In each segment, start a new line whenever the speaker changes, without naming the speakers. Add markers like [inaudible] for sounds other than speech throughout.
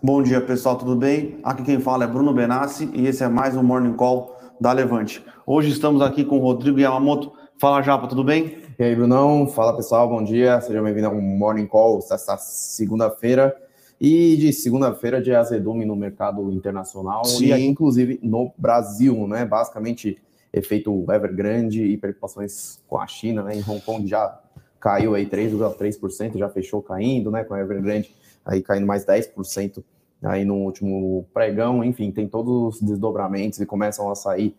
Bom dia, pessoal, tudo bem? Aqui quem fala é Bruno Benassi e esse é mais um Morning Call da Levante. Hoje estamos aqui com o Rodrigo Yamamoto. Fala, Japa, tudo bem?
E aí, Brunão? Fala, pessoal, bom dia. Seja bem-vindo ao Morning Call desta segunda-feira. E de segunda-feira de azedume no mercado internacional Sim. e inclusive no Brasil, né? Basicamente, efeito Evergrande e preocupações com a China, né? Em Hong Kong já caiu aí 3,3%, já fechou caindo, né? Com a Evergrande aí caindo mais 10% aí no último pregão, enfim, tem todos os desdobramentos e começam a sair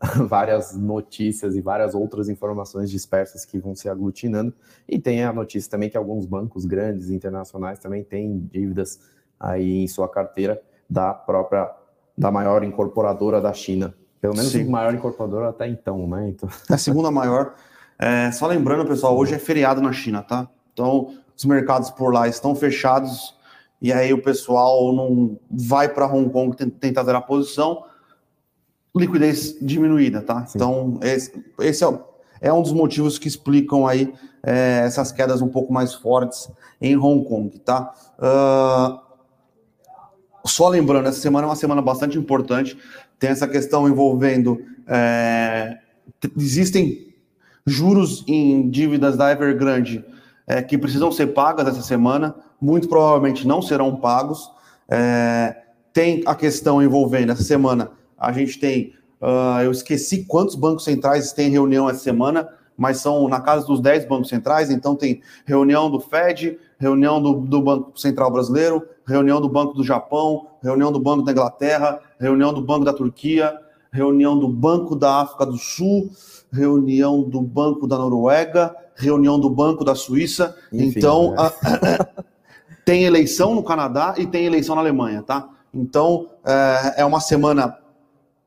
[laughs] várias notícias e várias outras informações dispersas que vão se aglutinando. E tem a notícia também que alguns bancos grandes internacionais também têm dívidas aí em sua carteira da própria da maior incorporadora da China. Pelo menos Sim. a maior incorporadora até então, né? Então...
A segunda maior. É, só lembrando, pessoal, hoje é feriado na China, tá? Então, os mercados por lá estão fechados e aí o pessoal não vai para Hong Kong tentar zerar a posição, liquidez diminuída, tá? Sim. Então, esse, esse é, é, um dos motivos que explicam aí é, essas quedas um pouco mais fortes em Hong Kong, tá? Uh, só lembrando, essa semana é uma semana bastante importante, tem essa questão envolvendo. É, existem juros em dívidas da Evergrande é, que precisam ser pagas essa semana, muito provavelmente não serão pagos. É, tem a questão envolvendo essa semana, a gente tem, uh, eu esqueci quantos bancos centrais têm reunião essa semana, mas são na casa dos 10 bancos centrais, então tem reunião do Fed, reunião do, do Banco Central Brasileiro, reunião do Banco do Japão, reunião do Banco da Inglaterra, reunião do Banco da Turquia, reunião do Banco da África do Sul, reunião do Banco da Noruega, reunião do Banco da Suíça. Enfim, então, né? a, [laughs] tem eleição no Canadá e tem eleição na Alemanha, tá? Então, é, é uma semana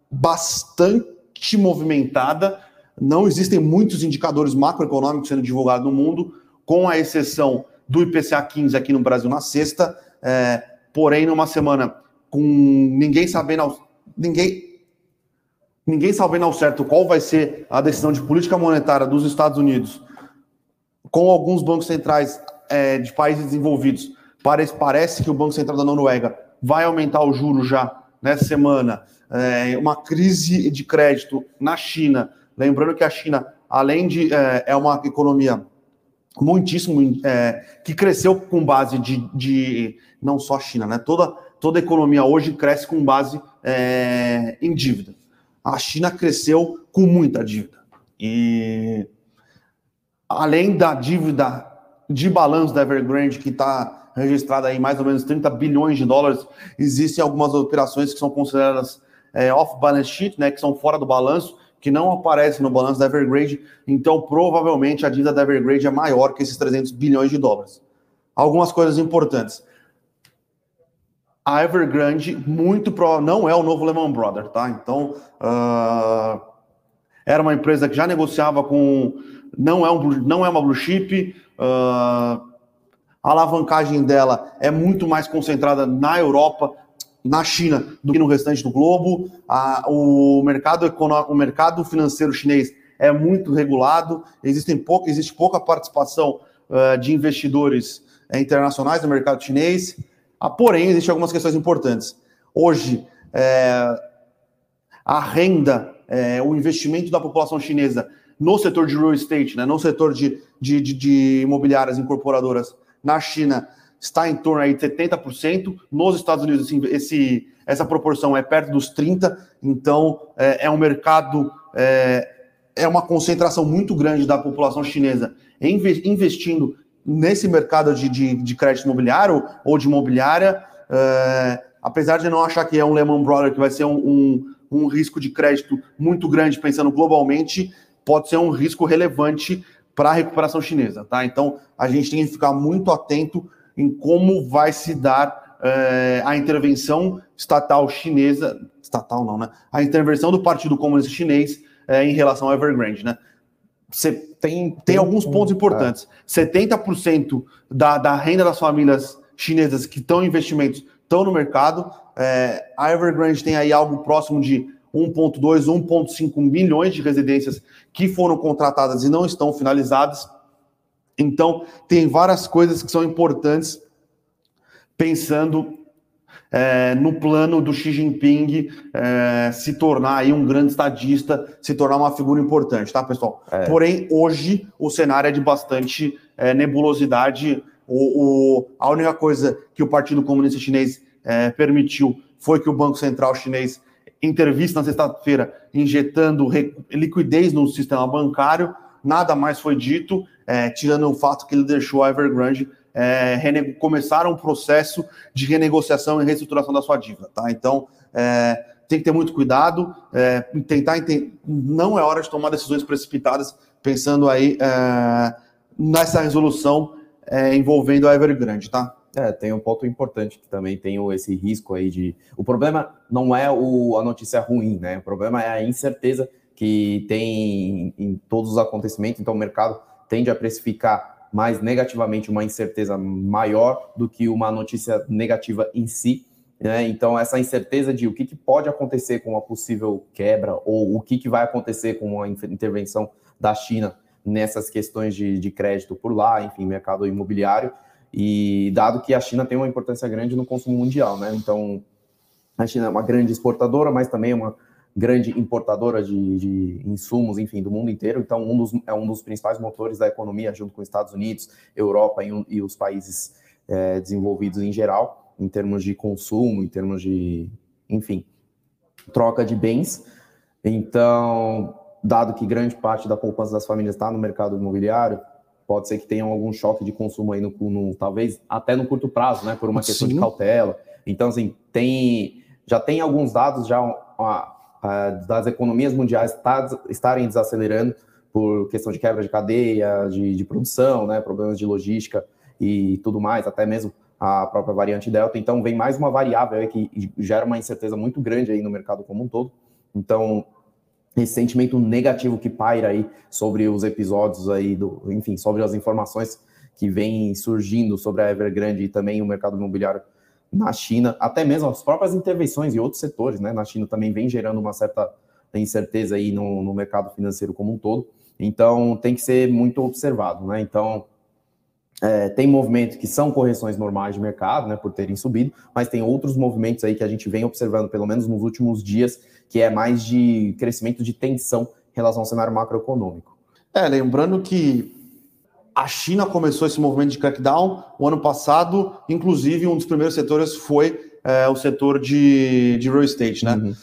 bastante movimentada. Não existem muitos indicadores macroeconômicos sendo divulgados no mundo, com a exceção do IPCA 15 aqui no Brasil na sexta. É, porém, numa semana com ninguém sabendo, ninguém, ninguém sabendo ao certo qual vai ser a decisão de política monetária dos Estados Unidos com alguns bancos centrais é, de países desenvolvidos, parece, parece que o Banco Central da Noruega vai aumentar o juro já nessa semana. É, uma crise de crédito na China. Lembrando que a China, além de é, é uma economia muitíssimo é, que cresceu com base de, de, não só a China, né? Toda toda economia hoje cresce com base é, em dívida. A China cresceu com muita dívida e além da dívida de balanço da Evergrande, que está registrada em mais ou menos 30 bilhões de dólares, existem algumas operações que são consideradas é, off-balance sheet, né, que são fora do balanço, que não aparecem no balanço da Evergrande, então provavelmente a dívida da Evergrande é maior que esses 300 bilhões de dólares. Algumas coisas importantes. A Evergrande, muito não é o novo Lehman Brothers, tá? Então, uh, era uma empresa que já negociava com não é, um, não é uma blue chip, uh, a alavancagem dela é muito mais concentrada na Europa, na China, do que no restante do globo. A, o, mercado econômico, o mercado financeiro chinês é muito regulado, existem pouca, existe pouca participação uh, de investidores uh, internacionais no mercado chinês. Ah, porém, existem algumas questões importantes. Hoje, é, a renda, é, o investimento da população chinesa no setor de real estate, né, no setor de, de, de, de imobiliárias incorporadoras na China, está em torno aí de 70%. Nos Estados Unidos, assim, esse, essa proporção é perto dos 30%. Então, é, é um mercado, é, é, uma concentração muito grande da população chinesa investindo nesse mercado de, de, de crédito imobiliário ou de imobiliária. É, apesar de não achar que é um Lehman Brothers que vai ser um, um, um risco de crédito muito grande, pensando globalmente, pode ser um risco relevante para a recuperação chinesa, tá? Então a gente tem que ficar muito atento em como vai se dar é, a intervenção estatal chinesa, estatal não, né? A intervenção do Partido Comunista Chinês é, em relação ao Evergrande, né? Você tem, tem, tem alguns pontos importantes. É. 70% da, da renda das famílias chinesas que estão em investimentos estão no mercado. É, a Evergrande tem aí algo próximo de 1,2, 1,5 milhões de residências que foram contratadas e não estão finalizadas. Então, tem várias coisas que são importantes pensando é, no plano do Xi Jinping é, se tornar aí um grande estadista, se tornar uma figura importante, tá, pessoal? É. Porém, hoje o cenário é de bastante é, nebulosidade. O, o, a única coisa que o Partido Comunista Chinês é, permitiu foi que o Banco Central Chinês intervisse na sexta-feira, injetando liquidez no sistema bancário. Nada mais foi dito, é, tirando o fato que ele deixou a Evergrande é, começar um processo de renegociação e reestruturação da sua dívida, tá? Então, é, tem que ter muito cuidado, é, tentar não é hora de tomar decisões precipitadas, pensando aí é, nessa resolução é, envolvendo a Evergrande, tá?
É, tem um ponto importante que também tem esse risco aí de. O problema não é o, a notícia ruim, né? O problema é a incerteza que tem em todos os acontecimentos, então o mercado tende a precificar mais negativamente uma incerteza maior do que uma notícia negativa em si. Né? Então, essa incerteza de o que, que, pode acontecer com uma possível quebra ou o que, que vai acontecer com uma intervenção da China nessas questões de, de crédito por lá, enfim, mercado imobiliário, e dado que a China tem uma importância grande no consumo mundial, né? Então, a China é uma grande exportadora, mas também é uma grande importadora de, de, insumos, enfim, do mundo inteiro. Então, um dos, é um dos principais motores da economia, junto com os Estados Unidos, Europa e, e os países é, desenvolvidos em geral, em termos de consumo, em termos de, enfim, troca de bens. Então, dado que grande parte da poupança das famílias está no mercado imobiliário, pode ser que tenha algum choque de consumo aí no, no talvez até no curto prazo, né, por uma questão Sim. de cautela. Então, assim, tem já tem alguns dados já das economias mundiais tá, estarem desacelerando por questão de quebra de cadeia, de, de, produção, né, problemas de logística e tudo mais, até mesmo a própria variante Delta. Então, vem mais uma variável que gera uma incerteza muito grande aí no mercado como um todo. Então, esse sentimento negativo que paira aí sobre os episódios aí, do, enfim, sobre as informações que vêm surgindo sobre a Evergrande e também o mercado imobiliário na China, até mesmo as próprias intervenções em outros setores, né? Na China também vem gerando uma certa incerteza aí no, no mercado financeiro como um todo. Então tem que ser muito observado, né? Então é, tem movimentos que são correções normais de mercado, né, por terem subido, mas tem outros movimentos aí que a gente vem observando, pelo menos nos últimos dias, que é mais de crescimento de tensão em relação ao cenário macroeconômico.
É, lembrando que a China começou esse movimento de crackdown o ano passado, inclusive um dos primeiros setores foi é, o setor de, de real estate, né? Uhum.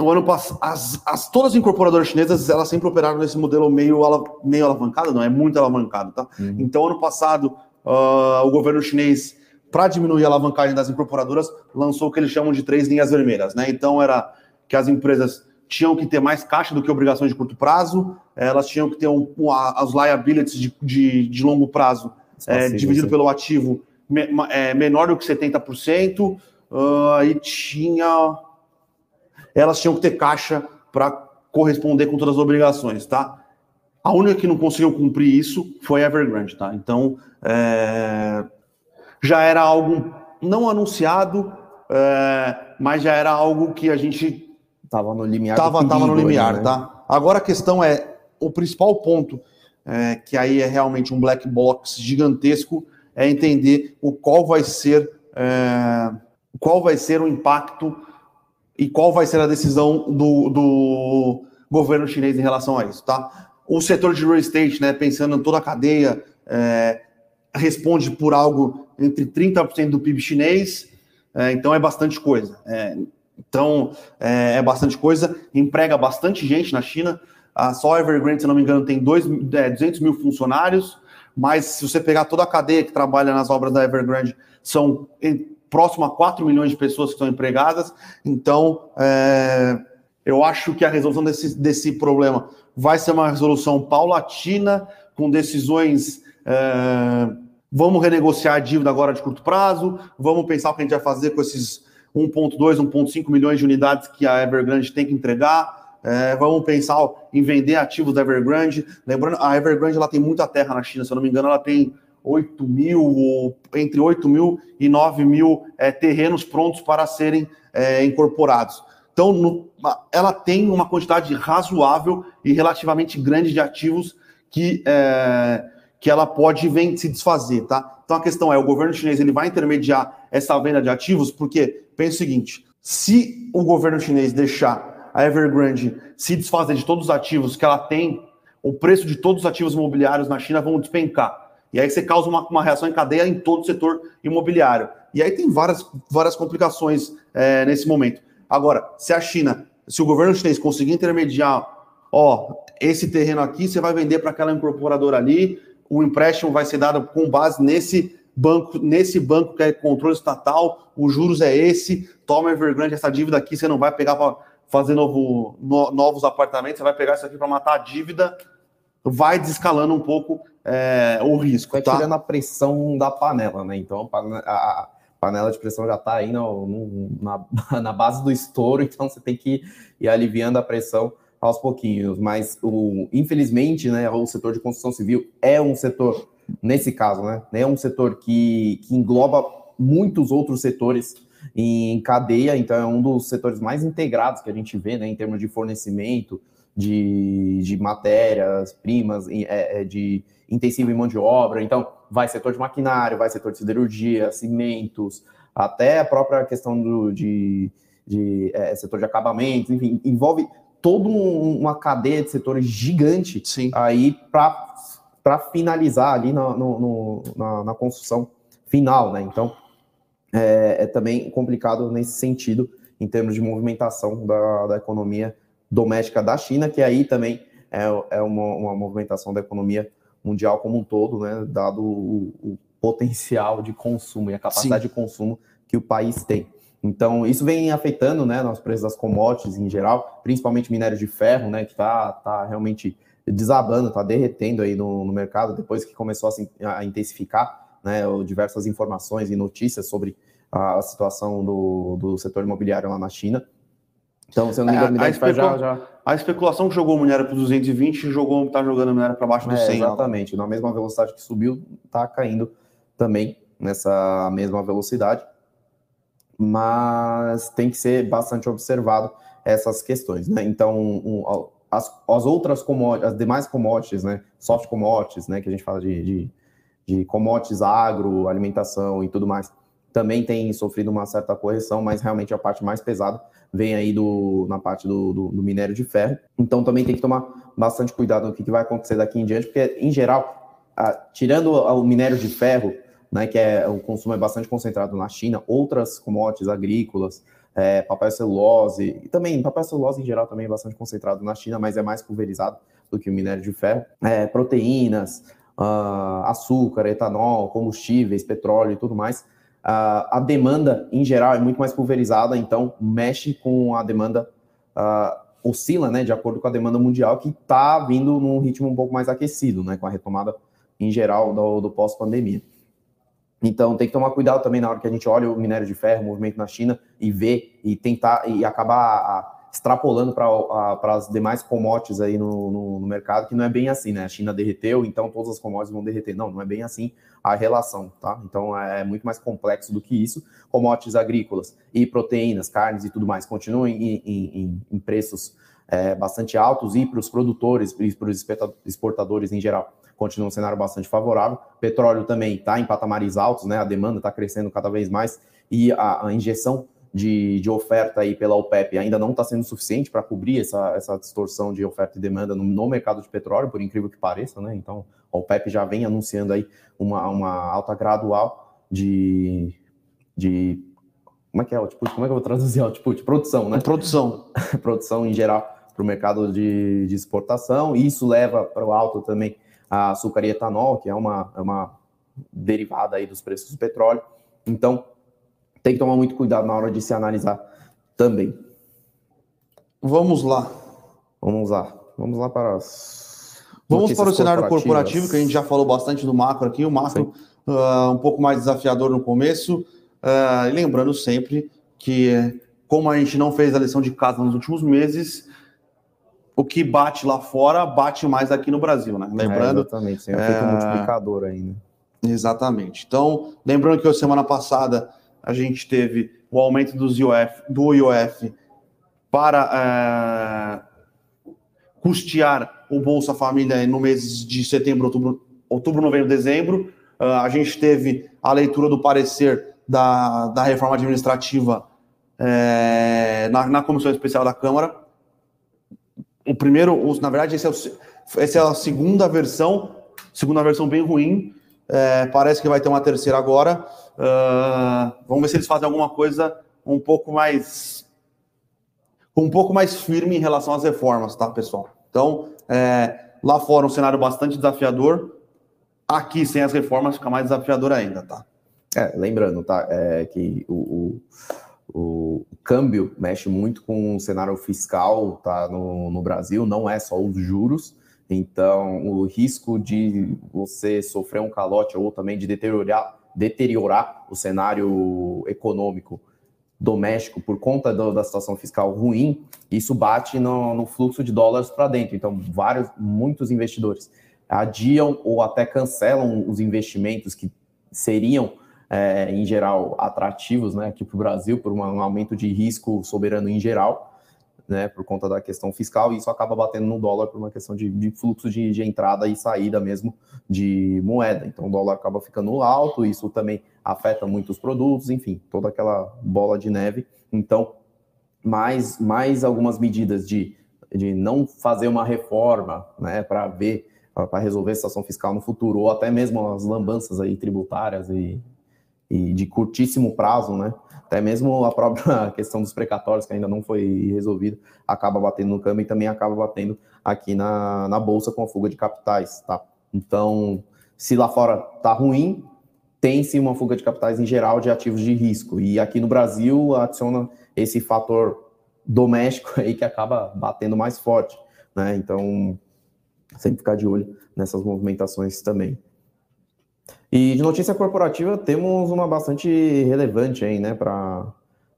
O ano passado, as, as, todas as incorporadoras chinesas, elas sempre operaram nesse modelo meio, meio alavancado, não, é muito alavancado, tá? Uhum. Então, ano passado, uh, o governo chinês, para diminuir a alavancagem das incorporadoras, lançou o que eles chamam de três linhas vermelhas, né? Então, era que as empresas tinham que ter mais caixa do que obrigações de curto prazo, elas tinham que ter um, um, as liabilities de, de, de longo prazo é, dividido sim. pelo ativo me, é, menor do que 70%, uh, ah, e tinha. Elas tinham que ter caixa para corresponder com todas as obrigações, tá? A única que não conseguiu cumprir isso foi a Evergrande, tá? Então, é, já era algo não anunciado, é, mas já era algo que a gente
Tava no limiar.
Tava, tava no limiar, né? tá? Agora a questão é o principal ponto, é, que aí é realmente um black box gigantesco, é entender o qual vai ser é, qual vai ser o impacto e qual vai ser a decisão do, do governo chinês em relação a isso, tá? O setor de real estate, né, pensando em toda a cadeia, é, responde por algo entre 30% do PIB chinês, é, então é bastante coisa. É, então, é, é, bastante coisa, emprega bastante gente na China. A só Evergrande, se não me engano, tem dois, é, 200 mil funcionários, mas se você pegar toda a cadeia que trabalha nas obras da Evergrande, são próximo a 4 milhões de pessoas que estão empregadas. Então, é, eu acho que a resolução desse, desse problema vai ser uma resolução paulatina, com decisões. É, vamos renegociar a dívida agora de curto prazo, vamos pensar o que a gente vai fazer com esses 1,2, 1,5 milhões de unidades que a Evergrande tem que entregar. É, vamos pensar em vender ativos da Evergrande. Lembrando, a Evergrande ela tem muita terra na China, se eu não me engano, ela tem 8 mil, entre 8 mil e 9 mil é, terrenos prontos para serem é, incorporados. Então, no, ela tem uma quantidade razoável e relativamente grande de ativos que, é, que ela pode vem, se desfazer, tá? Então a questão é, o governo chinês ele vai intermediar essa venda de ativos, porque pensa o seguinte, se o governo chinês deixar a Evergrande se desfazer de todos os ativos que ela tem, o preço de todos os ativos imobiliários na China vão despencar. E aí você causa uma, uma reação em cadeia em todo o setor imobiliário. E aí tem várias, várias complicações é, nesse momento. Agora, se a China, se o governo chinês conseguir intermediar, ó, esse terreno aqui você vai vender para aquela incorporadora ali, o empréstimo vai ser dado com base nesse banco, nesse banco que é controle estatal, os juros é esse, toma Evergrande essa dívida aqui, você não vai pegar para fazer novo, no, novos apartamentos, você vai pegar isso aqui para matar a dívida, vai desescalando um pouco é, o risco.
Vai tá? tirando a pressão da panela, né? Então a, panela de pressão já está aí no, no, na, [laughs] na base do estouro, então você tem que ir aliviando a pressão aos pouquinhos. Mas, o, infelizmente, né, o setor de construção civil é um setor, nesse caso, né, é um setor que, que engloba muitos outros setores em cadeia, então é um dos setores mais integrados que a gente vê, né, em termos de fornecimento, de, de matérias, primas, é, é, de intensivo em mão de obra. Então, vai setor de maquinário, vai setor de siderurgia, cimentos, até a própria questão do, de, de é, setor de acabamentos, enfim, envolve toda um, uma cadeia de setores gigante Sim. aí para finalizar ali no, no, no, na, na, construção final, né? Então, é, é, também complicado nesse sentido, em termos de movimentação da, da economia doméstica da China, que aí também é, é uma, uma movimentação da economia mundial como um todo, né, dado o, o potencial de consumo e a capacidade Sim. de consumo que o país tem. Então, isso vem afetando né, nos preços das commodities em geral, principalmente minério de ferro, né, que está tá realmente desabando, está derretendo aí no, no, mercado, depois que começou a, a intensificar né, diversas informações e notícias sobre a, a situação do, do setor imobiliário lá na China. Então, se eu não me engano,
a, a, especula... já, já... a especulação que jogou o minério para 220 jogou, está jogando o minério para baixo do é, 100.
Exatamente, na mesma velocidade que subiu, está caindo também nessa mesma velocidade. Mas tem que ser bastante observado essas questões, né? Então, um, as, as outras commodities, as demais commodities, né? Soft commodities, né? Que a gente fala de, de, de commodities agro, alimentação e tudo mais, também tem sofrido uma certa correção, mas realmente a parte mais pesada vem aí do, na parte do, do, do minério de ferro. Então também tem que tomar bastante cuidado no que, que vai acontecer daqui em diante, porque em geral, a, tirando o minério de ferro, né, que é o consumo é bastante concentrado na China, outras commodities agrícolas, é, papel celulose, e também papel celulose em geral também é bastante concentrado na China, mas é mais pulverizado do que o minério de ferro, é, proteínas, uh, açúcar, etanol, combustíveis, petróleo e tudo mais, Uh, a demanda, em geral, é muito mais pulverizada, então mexe com a demanda, uh, oscila, né, de acordo com a demanda mundial, que está vindo num ritmo um pouco mais aquecido, né, com a retomada, em geral, do, do pós-pandemia. Então, tem que tomar cuidado também na hora que a gente olha o minério de ferro, o movimento na China, e ver, e tentar, e acabar extrapolando para as demais commodities aí no, no, no, mercado, que não é bem assim, né? A China derreteu, então todas as commodities vão derreter. Não, não é bem assim a relação, tá? Então é muito mais complexo do que isso. Commodities agrícolas e proteínas, carnes e tudo mais continuam em, em, em preços é, bastante altos e para os produtores e para os exportadores em geral continua um cenário bastante favorável. Petróleo também está em patamares altos, né? A demanda está crescendo cada vez mais e a, a injeção de, de oferta aí pela OPEP ainda não está sendo suficiente para cobrir essa, essa distorção de oferta e demanda no, no, mercado de petróleo, por incrível que pareça, né? Então, a OPEP já vem anunciando aí uma, uma alta gradual de, de como é que é output? Como é que eu vou traduzir output? Produção, né?
Produção. [laughs]
Produção em geral para o mercado de, de exportação. E isso leva para o alto também a açúcar e etanol, que é uma, é uma derivada aí dos preços do petróleo. Então, tem que tomar muito cuidado na hora de se analisar também.
Vamos lá.
Vamos lá. Vamos lá para as.
Vamos para o cenário corporativo, que a gente já falou bastante do macro aqui. O macro uh, um pouco mais desafiador no começo. Uh, lembrando sempre que, como a gente não fez a lição de casa nos últimos meses, o que bate lá fora bate mais aqui no Brasil, né? Lembrando.
É, exatamente, sem efeito é... multiplicador ainda.
Exatamente. Então, lembrando que a semana passada a gente teve o aumento IOF, do IOF para é, custear o Bolsa Família no mês de setembro, outubro, outubro, novembro, dezembro. Uh, a gente teve a leitura do parecer da, da reforma administrativa é, na, na Comissão Especial da Câmara. O primeiro, na verdade, esse é o, essa é a segunda versão, segunda versão bem ruim. É, parece que vai ter uma terceira agora. Uh, vamos ver se eles fazem alguma coisa um pouco mais um pouco mais firme em relação às reformas, tá, pessoal? Então, é, lá fora um cenário bastante desafiador. Aqui, sem as reformas, fica mais desafiador ainda, tá?
É, lembrando, tá, é, que o, o, o, câmbio mexe muito com o cenário fiscal tá, no, no Brasil, não é só os juros. Então, o risco de você sofrer um calote ou também de deteriorar, deteriorar o cenário econômico doméstico por conta do, da situação fiscal ruim, isso bate no, no fluxo de dólares para dentro. Então, vários, muitos investidores adiam ou até cancelam os investimentos que seriam, é, em geral, atrativos né, aqui para o Brasil, por um aumento de risco soberano em geral né, por conta da questão fiscal, e isso acaba batendo no dólar por uma questão de, de fluxo de, de, entrada e saída mesmo de moeda. Então o dólar acaba ficando alto, isso também afeta muitos produtos, enfim, toda aquela bola de neve. Então, mais, mais algumas medidas de, de não fazer uma reforma né, para ver, para resolver a situação fiscal no futuro, ou até mesmo as lambanças aí tributárias e, e de curtíssimo prazo, né? Até mesmo a própria [laughs] questão dos precatórios, que ainda não foi resolvida, acaba batendo no câmbio e também acaba batendo aqui na, na bolsa com a fuga de capitais, tá? Então, se lá fora tá ruim, tem-se uma fuga de capitais em geral de ativos de risco. E aqui no Brasil adiciona esse fator doméstico aí que acaba batendo mais forte, né? Então, sempre ficar de olho nessas movimentações também. E de notícia corporativa temos uma bastante relevante aí, né, para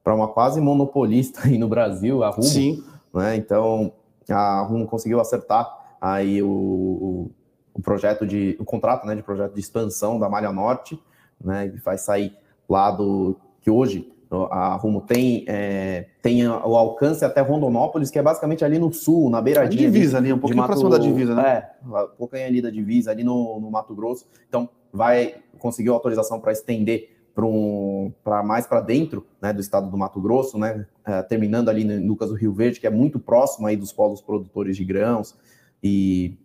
uma quase monopolista aí no Brasil, a Rumo. Sim. Né? Então, a Rumo conseguiu acertar aí o, o projeto de o contrato, né, de projeto de expansão da Malha Norte, né, que vai sair lá do que hoje a Rumo tem, é, tem o alcance até Rondonópolis, que é basicamente ali no sul, na beiradinha.
A divisa ali, um pouquinho Mato, próximo da divisa, né?
É, um pouquinho ali da divisa, ali no, no Mato Grosso. Então, vai conseguir autorização para estender para um, mais para dentro né, do estado do Mato Grosso, né, é, terminando ali no Lucas do Rio Verde, que é muito próximo aí dos polos produtores de grãos e,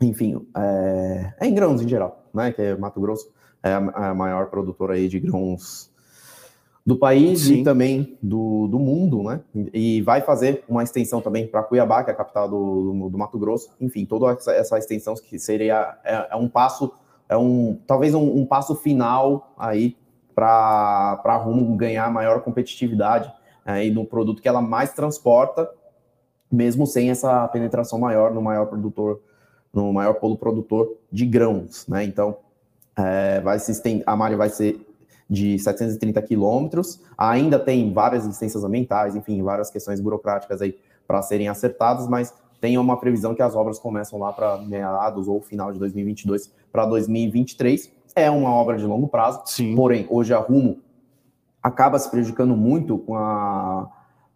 enfim, é, é em grãos em geral, né, que é Mato Grosso é a, a maior produtora aí de grãos do país Sim. e também do, do mundo, né? E vai fazer uma extensão também para Cuiabá, que é a capital do, do, do, Mato Grosso. Enfim, toda essa, essa extensão que seria é, é um passo é um talvez um, um passo final aí para Rumo ganhar maior competitividade aí no produto que ela mais transporta, mesmo sem essa penetração maior no maior produtor, no maior polo produtor de grãos, né? Então, é, vai se estender, a malha vai ser de 730 quilômetros, ainda tem várias licenças ambientais, enfim, várias questões burocráticas aí para serem acertadas, mas tem uma previsão que as obras começam lá para meados ou final de 2022 para 2023. É uma obra de longo prazo, Sim. porém, hoje a Rumo acaba se prejudicando muito com a,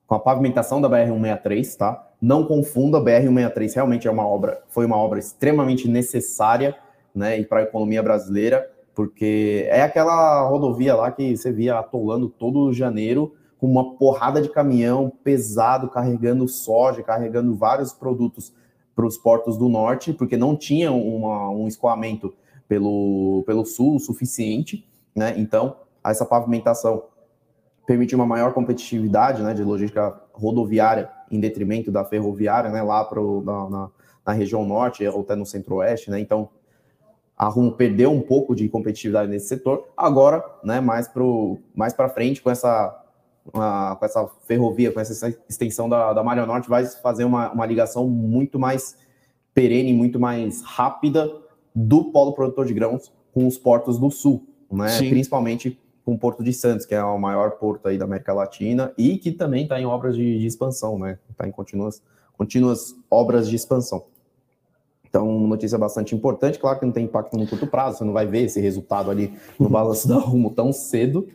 com a pavimentação da BR-163, tá? Não confunda, a BR-163 realmente é uma obra, foi uma obra extremamente necessária, né, para a economia brasileira, porque é aquela rodovia lá que você via atolando todo janeiro, com uma porrada de caminhão pesado carregando soja, carregando vários produtos para os portos do norte, porque não tinha uma, um escoamento pelo, pelo sul suficiente, né? Então, essa pavimentação permite uma maior competitividade né, de logística rodoviária em detrimento da ferroviária, né, lá pro, na, na, na região norte ou até no centro-oeste, né? Então, a Rumo perdeu um pouco de competitividade nesse setor. Agora, né, mais para mais frente, com essa com essa ferrovia, com essa extensão da, da Malha Norte, vai fazer uma, uma ligação muito mais perene, muito mais rápida do polo produtor de grãos com os portos do sul, né? Sim. principalmente com o Porto de Santos, que é o maior porto aí da América Latina e que também está em obras de, de expansão, né? Está em contínuas, contínuas obras de expansão. Então, notícia bastante importante, claro que não tem impacto no curto prazo, você não vai ver esse resultado ali no [laughs] balanço da Rumo tão cedo,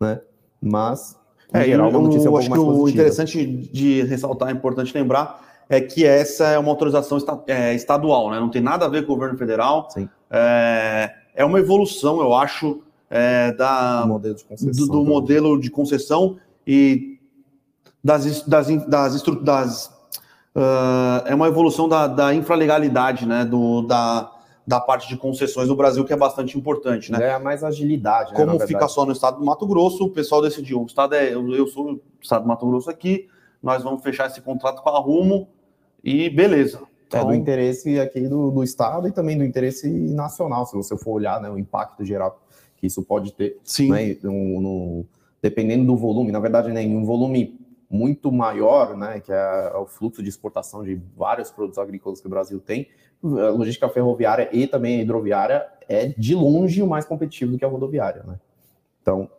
né? Mas
é, geral, uma notícia eu, um acho que o interessante de ressaltar, é importante lembrar, é que essa é uma autorização é, estadual, né? Não tem nada a ver com o governo federal. É, é uma evolução, eu acho, é, da, do modelo de concessão, do, do modelo de concessão e das, das, das, das uh, é uma evolução da, da infralegalidade, né? Do, da, da parte de concessões no Brasil, que é bastante importante, né?
É mais agilidade.
Né, Como fica só no estado do Mato Grosso, o pessoal decidiu, o estado é, eu, sou do estado do Mato Grosso aqui, nós vamos fechar esse contrato com a Rumo e beleza.
Então... É do então interesse aqui do, do estado e também do interesse nacional, se você for olhar né, o impacto geral que isso pode ter.
Sim.
Né, no, no, dependendo do volume, na verdade, né, em um volume muito maior, né, que é o fluxo de exportação de vários produtos agrícolas que o Brasil tem, a logística ferroviária e também a hidroviária é de longe o mais competitivo do que a rodoviária, né? Então,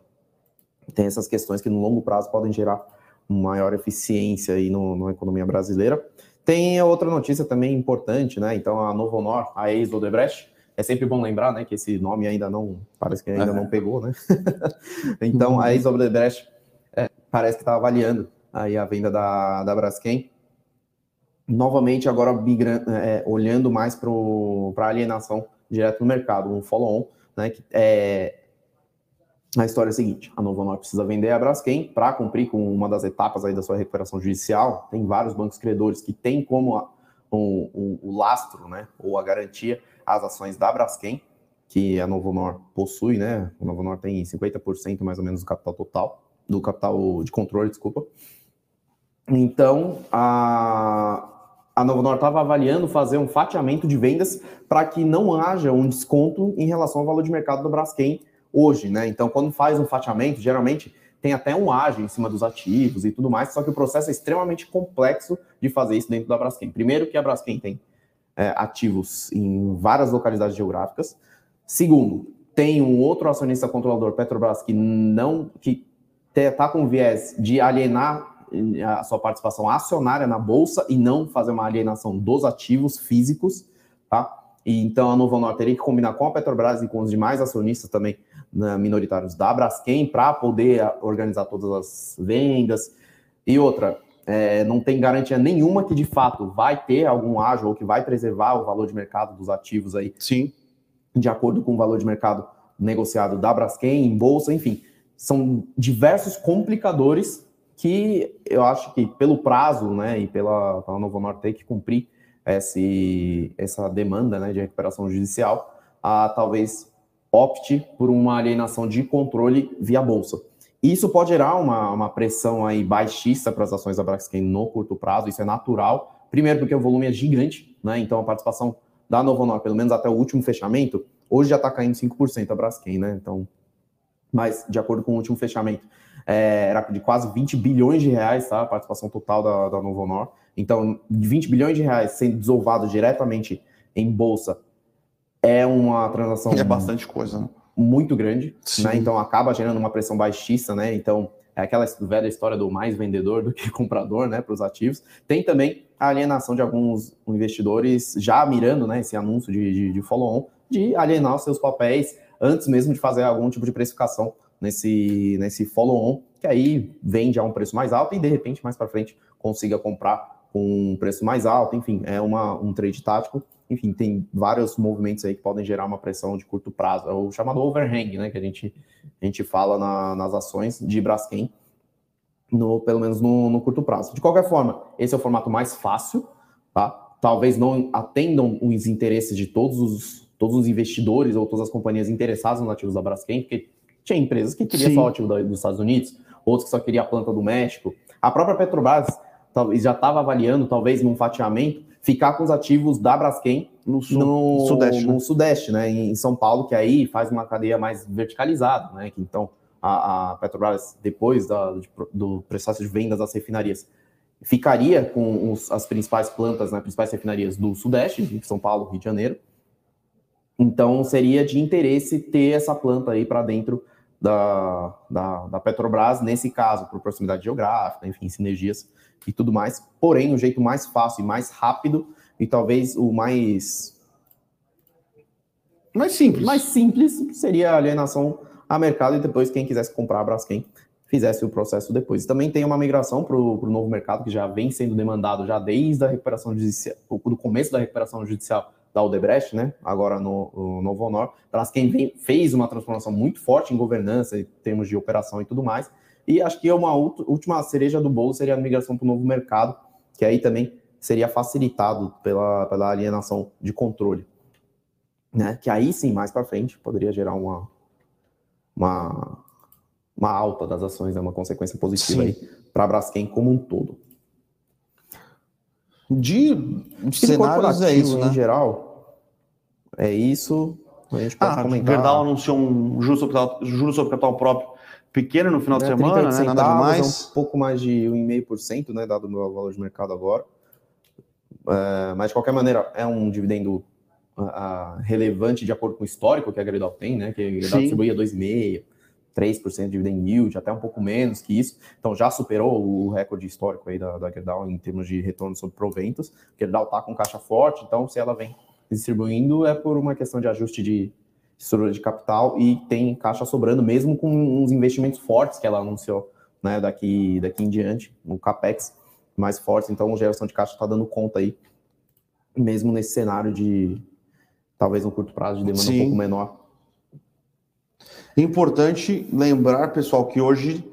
tem essas questões que no longo prazo podem gerar maior eficiência aí no, na economia brasileira. Tem outra notícia também importante, né? Então, a Novo Honor, a ex-Odebrecht, é sempre bom lembrar, né, que esse nome ainda não, parece que ainda não pegou, né? [laughs] então, a ex-Odebrecht é, parece que está avaliando aí a venda da, da Braskem. Novamente, agora é, olhando mais para a alienação direto no mercado, um follow-on, né? Que é, a história é a seguinte: a Novo Honor precisa vender a Braskem para cumprir com uma das etapas aí da sua recuperação judicial. Tem vários bancos credores que têm como a, o, o, o, lastro, né, ou a garantia, as ações da Braskem, que a Novo Honor possui, né? A Novo Honor tem 50% mais ou menos do capital total, do capital de controle, desculpa. Então, a, a Novo Honor estava avaliando fazer um fatiamento de vendas para que não haja um desconto em relação ao valor de mercado do Braskem hoje, né? Então, quando faz um fatiamento, geralmente tem até um ágio em cima dos ativos e tudo mais, só que o processo é extremamente complexo de fazer isso dentro da Braskem. Primeiro que a Braskem tem é, ativos em várias localidades geográficas. Segundo, tem um outro acionista controlador, Petrobras, que não que está com viés de alienar a sua participação acionária na bolsa e não fazer uma alienação dos ativos físicos, tá? E então a Novo Honor teria que combinar com a Petrobras e com os demais acionistas também né, minoritários da Braskem para poder organizar todas as vendas. E outra, é, não tem garantia nenhuma que de fato vai ter algum ágio ou que vai preservar o valor de mercado dos ativos aí.
Sim.
De acordo com o valor de mercado negociado da Braskem, em bolsa, enfim. São diversos complicadores que eu acho que pelo prazo, né, e pela, pela Honor ter que cumprir esse, essa demanda, né, de recuperação judicial, a talvez opte por uma alienação de controle via bolsa. Isso pode gerar uma, uma pressão aí baixista para as ações da Braskem no curto prazo, isso é natural. Primeiro porque o volume é gigante, né, então a participação da Novo Honor, pelo menos até o último fechamento, hoje já está caindo 5% a Braskem, né, então, mas de acordo com o último fechamento, é, era de quase 20 bilhões de reais, tá? A participação total da, da Novo Honor. Então, 20 bilhões de reais sendo desovados diretamente em bolsa é uma transação.
É bastante coisa, né?
Muito grande, né? Então acaba gerando uma pressão baixista, né? Então, é aquela velha história do mais vendedor do que [laughs] comprador, né, para os ativos. Tem também a alienação de alguns investidores já mirando, né, esse anúncio de, de, de follow-on, de alienar os seus papéis antes mesmo de fazer algum tipo de precificação nesse, nesse follow-on, que aí vende a um preço mais alto e de repente mais para frente consiga comprar com um preço mais alto. Enfim, é uma, um trade tático. Enfim, tem vários movimentos aí que podem gerar uma pressão de curto prazo. É o chamado overhang, né? Que a gente, a gente fala na, nas ações de Braskem, no, pelo menos no, no curto prazo. De qualquer forma, esse é o formato mais fácil, tá? Talvez não atendam os interesses de todos os, todos os investidores ou todas as companhias interessadas nos ativos da Braskem, porque tinha empresas que queriam só o ativo dos Estados Unidos, outros que só queriam a planta do México. A própria Petrobras talvez já estava avaliando, talvez num fatiamento, ficar com os ativos da Braskem no, no Sudeste, no né? Sudeste, né? Em São Paulo, que aí faz uma cadeia mais verticalizada, né? Que então a, a Petrobras, depois da, do processo de vendas das refinarias, ficaria com os, as principais plantas, né, principais refinarias do Sudeste, de São Paulo, Rio de Janeiro. Então seria de interesse ter essa planta aí para dentro da, da, da, Petrobras, nesse caso, por proximidade geográfica, enfim, sinergias e tudo mais. Porém, o jeito mais fácil e mais rápido, e talvez o mais.
Mais simples.
Mais simples seria a alienação a mercado e depois quem quisesse comprar a Braskem fizesse o processo depois. Também tem uma migração para o novo mercado que já vem sendo demandado já desde a recuperação judicial, do começo da recuperação judicial da Odebrecht, né? Agora no, no Novo Honor. Braskem vem, fez uma transformação muito forte em governança, em termos de operação e tudo mais. E acho que uma última cereja do bolo seria a migração para o novo mercado, que aí também seria facilitado pela, pela alienação de controle. Né? Que aí sim, mais para frente, poderia gerar uma, uma, uma alta das ações, né? uma consequência positiva para a Braskem como um todo.
De cenários é isso, né?
Em geral, é isso.
A gente pode ah, comentar. Gerdau anunciou um juros sobre, juros sobre capital próprio pequeno no final de é, semana, né? Nada
demais. É um pouco mais de 1,5%, né? Dado o meu valor de mercado agora. É, mas, de qualquer maneira, é um dividendo uh, relevante de acordo com o histórico que a Gerdau tem, né? Que a Gerdau distribuía 2,5%. 3% de dividend yield, até um pouco menos que isso. Então já superou o recorde histórico aí da, da Gerdau em termos de retorno sobre proventos. A Gerdau está com caixa forte, então se ela vem distribuindo é por uma questão de ajuste de estrutura de capital e tem caixa sobrando, mesmo com uns investimentos fortes que ela anunciou né, daqui, daqui em diante, no CAPEX mais fortes. Então, a geração de caixa está dando conta aí, mesmo nesse cenário de talvez um curto prazo de demanda Sim. um pouco menor.
Importante lembrar, pessoal, que hoje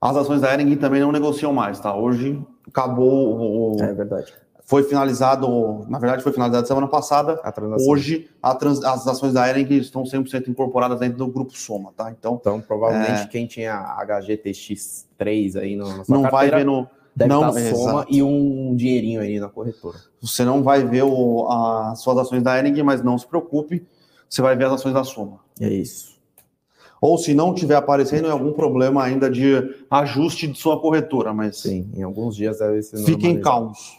as ações da Ering também não negociam mais, tá? Hoje acabou
o. É verdade
foi finalizado, na verdade foi finalizado semana passada. A Hoje a trans, as ações da Ering estão 100% incorporadas dentro do grupo Soma, tá?
Então, então provavelmente é... quem tinha HGTX3 aí no,
na sua não vai ver no
deve não, estar Soma exato. e um dinheirinho aí na corretora.
Você não vai ver o, as suas ações da Ering, mas não se preocupe, você vai ver as ações da Soma.
É isso.
Ou se não tiver aparecendo, é algum problema ainda de ajuste de sua corretora, mas
sim, em alguns dias deve ser
Fiquem calmos.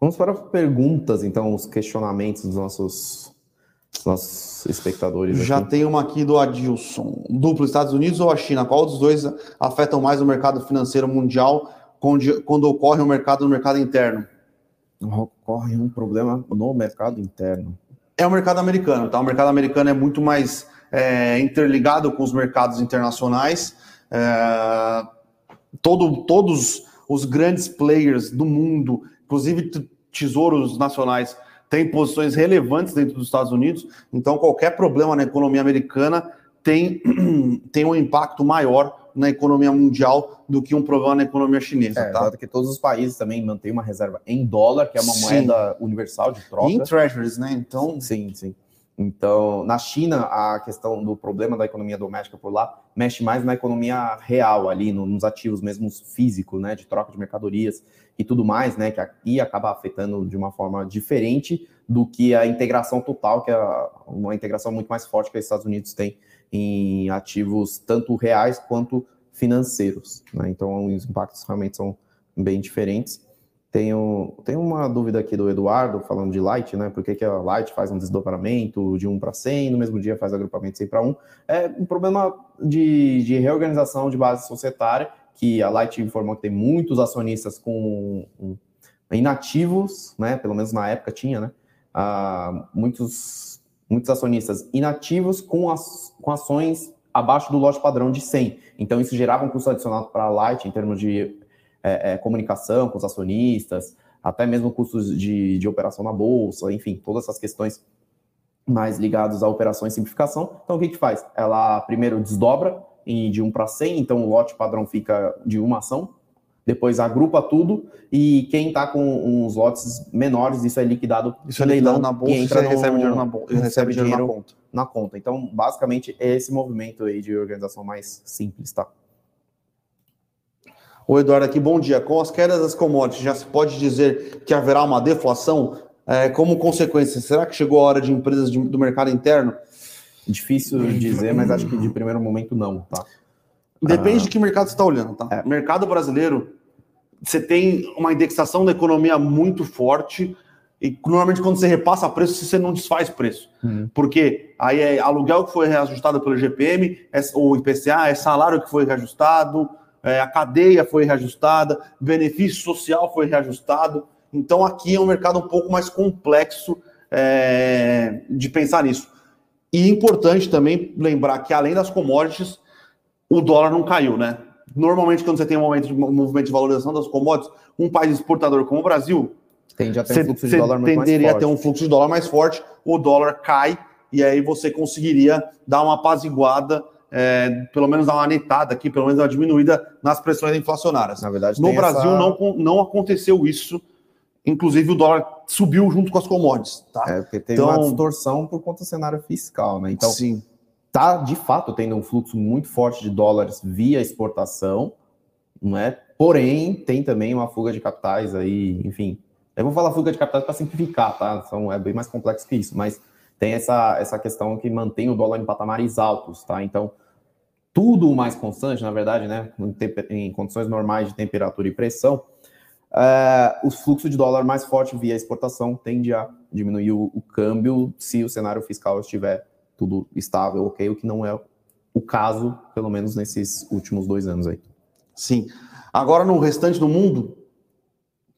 Vamos para perguntas, então, os questionamentos dos nossos, dos nossos espectadores.
Já tem uma aqui do Adilson. Duplo Estados Unidos ou a China? Qual dos dois afetam mais o mercado financeiro mundial quando, quando ocorre um mercado no mercado interno?
Ocorre um problema no mercado interno.
É o mercado americano, tá? O mercado americano é muito mais é, interligado com os mercados internacionais. É, todo, todos os grandes players do mundo inclusive tesouros nacionais têm posições relevantes dentro dos Estados Unidos, então qualquer problema na economia americana tem, [clears throat] tem um impacto maior na economia mundial do que um problema na economia chinesa. É,
tá? que todos os países também mantêm uma reserva em dólar, que é uma sim. moeda universal de troca. E
em treasuries, né? Então.
Sim, sim. Então, na China, a questão do problema da economia doméstica por lá mexe mais na economia real, ali, nos ativos mesmo físicos, né, de troca de mercadorias e tudo mais, né, que aqui acaba afetando de uma forma diferente do que a integração total, que é uma integração muito mais forte que os Estados Unidos têm em ativos tanto reais quanto financeiros. Né? Então, os impactos realmente são bem diferentes. Tenho, tenho uma dúvida aqui do Eduardo, falando de Light, né? Por que, que a Light faz um desdobramento de 1 para 100, no mesmo dia faz agrupamento 100 para 1? É um problema de, de reorganização de base societária, que a Light informou que tem muitos acionistas com um, inativos, né? Pelo menos na época tinha, né? Ah, muitos, muitos acionistas inativos com, as, com ações abaixo do lote padrão de 100. Então, isso gerava um custo adicional para a Light em termos de é, é, comunicação com os acionistas, até mesmo custos de, de operação na bolsa, enfim, todas essas questões mais ligadas à operação e simplificação. Então, o que, que faz? Ela primeiro desdobra de 1 para 100, então o lote padrão fica de uma ação, depois agrupa tudo e quem está com uns lotes menores, isso é liquidado
isso é leilão na bolsa
e entra
no,
recebe dinheiro na bolsa, recebe, recebe dinheiro, dinheiro na, conta. na conta. Então, basicamente, é esse movimento aí de organização mais simples, tá?
O Eduardo aqui, bom dia. Com as quedas das commodities, já se pode dizer que haverá uma deflação? É, como consequência, será que chegou a hora de empresas de, do mercado interno?
Difícil dizer, mas acho que de primeiro momento não, tá?
Depende ah, de que mercado você está olhando, tá? É. Mercado brasileiro, você tem uma indexação da economia muito forte e normalmente quando você repassa preço, você não desfaz preço. Uhum. Porque aí é aluguel que foi reajustado pelo GPM, é, ou IPCA, é salário que foi reajustado, é, a cadeia foi reajustada, benefício social foi reajustado. Então aqui é um mercado um pouco mais complexo é, de pensar nisso. E importante também lembrar que além das commodities, o dólar não caiu, né? Normalmente, quando você tem um momento de um movimento de valorização das commodities, um país exportador como o Brasil, Tende a ter um fluxo de dólar muito tenderia mais forte. a ter um fluxo de dólar mais forte, o dólar cai e aí você conseguiria dar uma apaziguada, é, pelo menos dar uma netada aqui, pelo menos uma diminuída nas pressões inflacionárias. Na verdade, no Brasil essa... não, não aconteceu isso. Inclusive, o dólar subiu junto com as commodities. Tá?
É, porque teve então, uma distorção por conta do cenário fiscal, né? Então, sim. Tá de fato tendo um fluxo muito forte de dólares via exportação, não é? Porém, tem também uma fuga de capitais aí, enfim. Eu vou falar fuga de capitais para simplificar, tá? São, é bem mais complexo que isso, mas tem essa, essa questão que mantém o dólar em patamares altos, tá? Então, tudo mais constante, na verdade, né? Em, em condições normais de temperatura e pressão, é, o fluxo de dólar mais forte via exportação tende a diminuir o, o, câmbio se o cenário fiscal estiver tudo estável, ok? O que não é o caso, pelo menos nesses últimos dois anos aí.
Sim. Agora, no restante do mundo,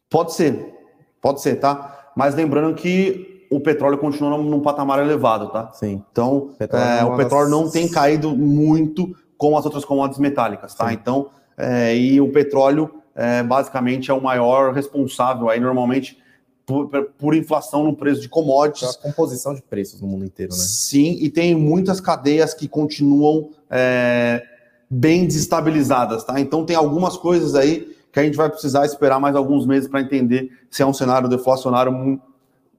pode ser, pode ser, tá? Mas lembrando que o petróleo continua num patamar elevado, tá?
Sim.
Então, petróleo é, o petróleo não tem caído muito como as outras commodities metálicas, tá? Sim. Então, é, e o petróleo é, basicamente é o maior responsável aí normalmente por, por, inflação no preço de commodities.
A composição de preços no mundo inteiro, né?
Sim, e tem muitas cadeias que continuam é, bem desestabilizadas, tá? Então tem algumas coisas aí que a gente vai precisar esperar mais alguns meses para entender se é um cenário deflacionário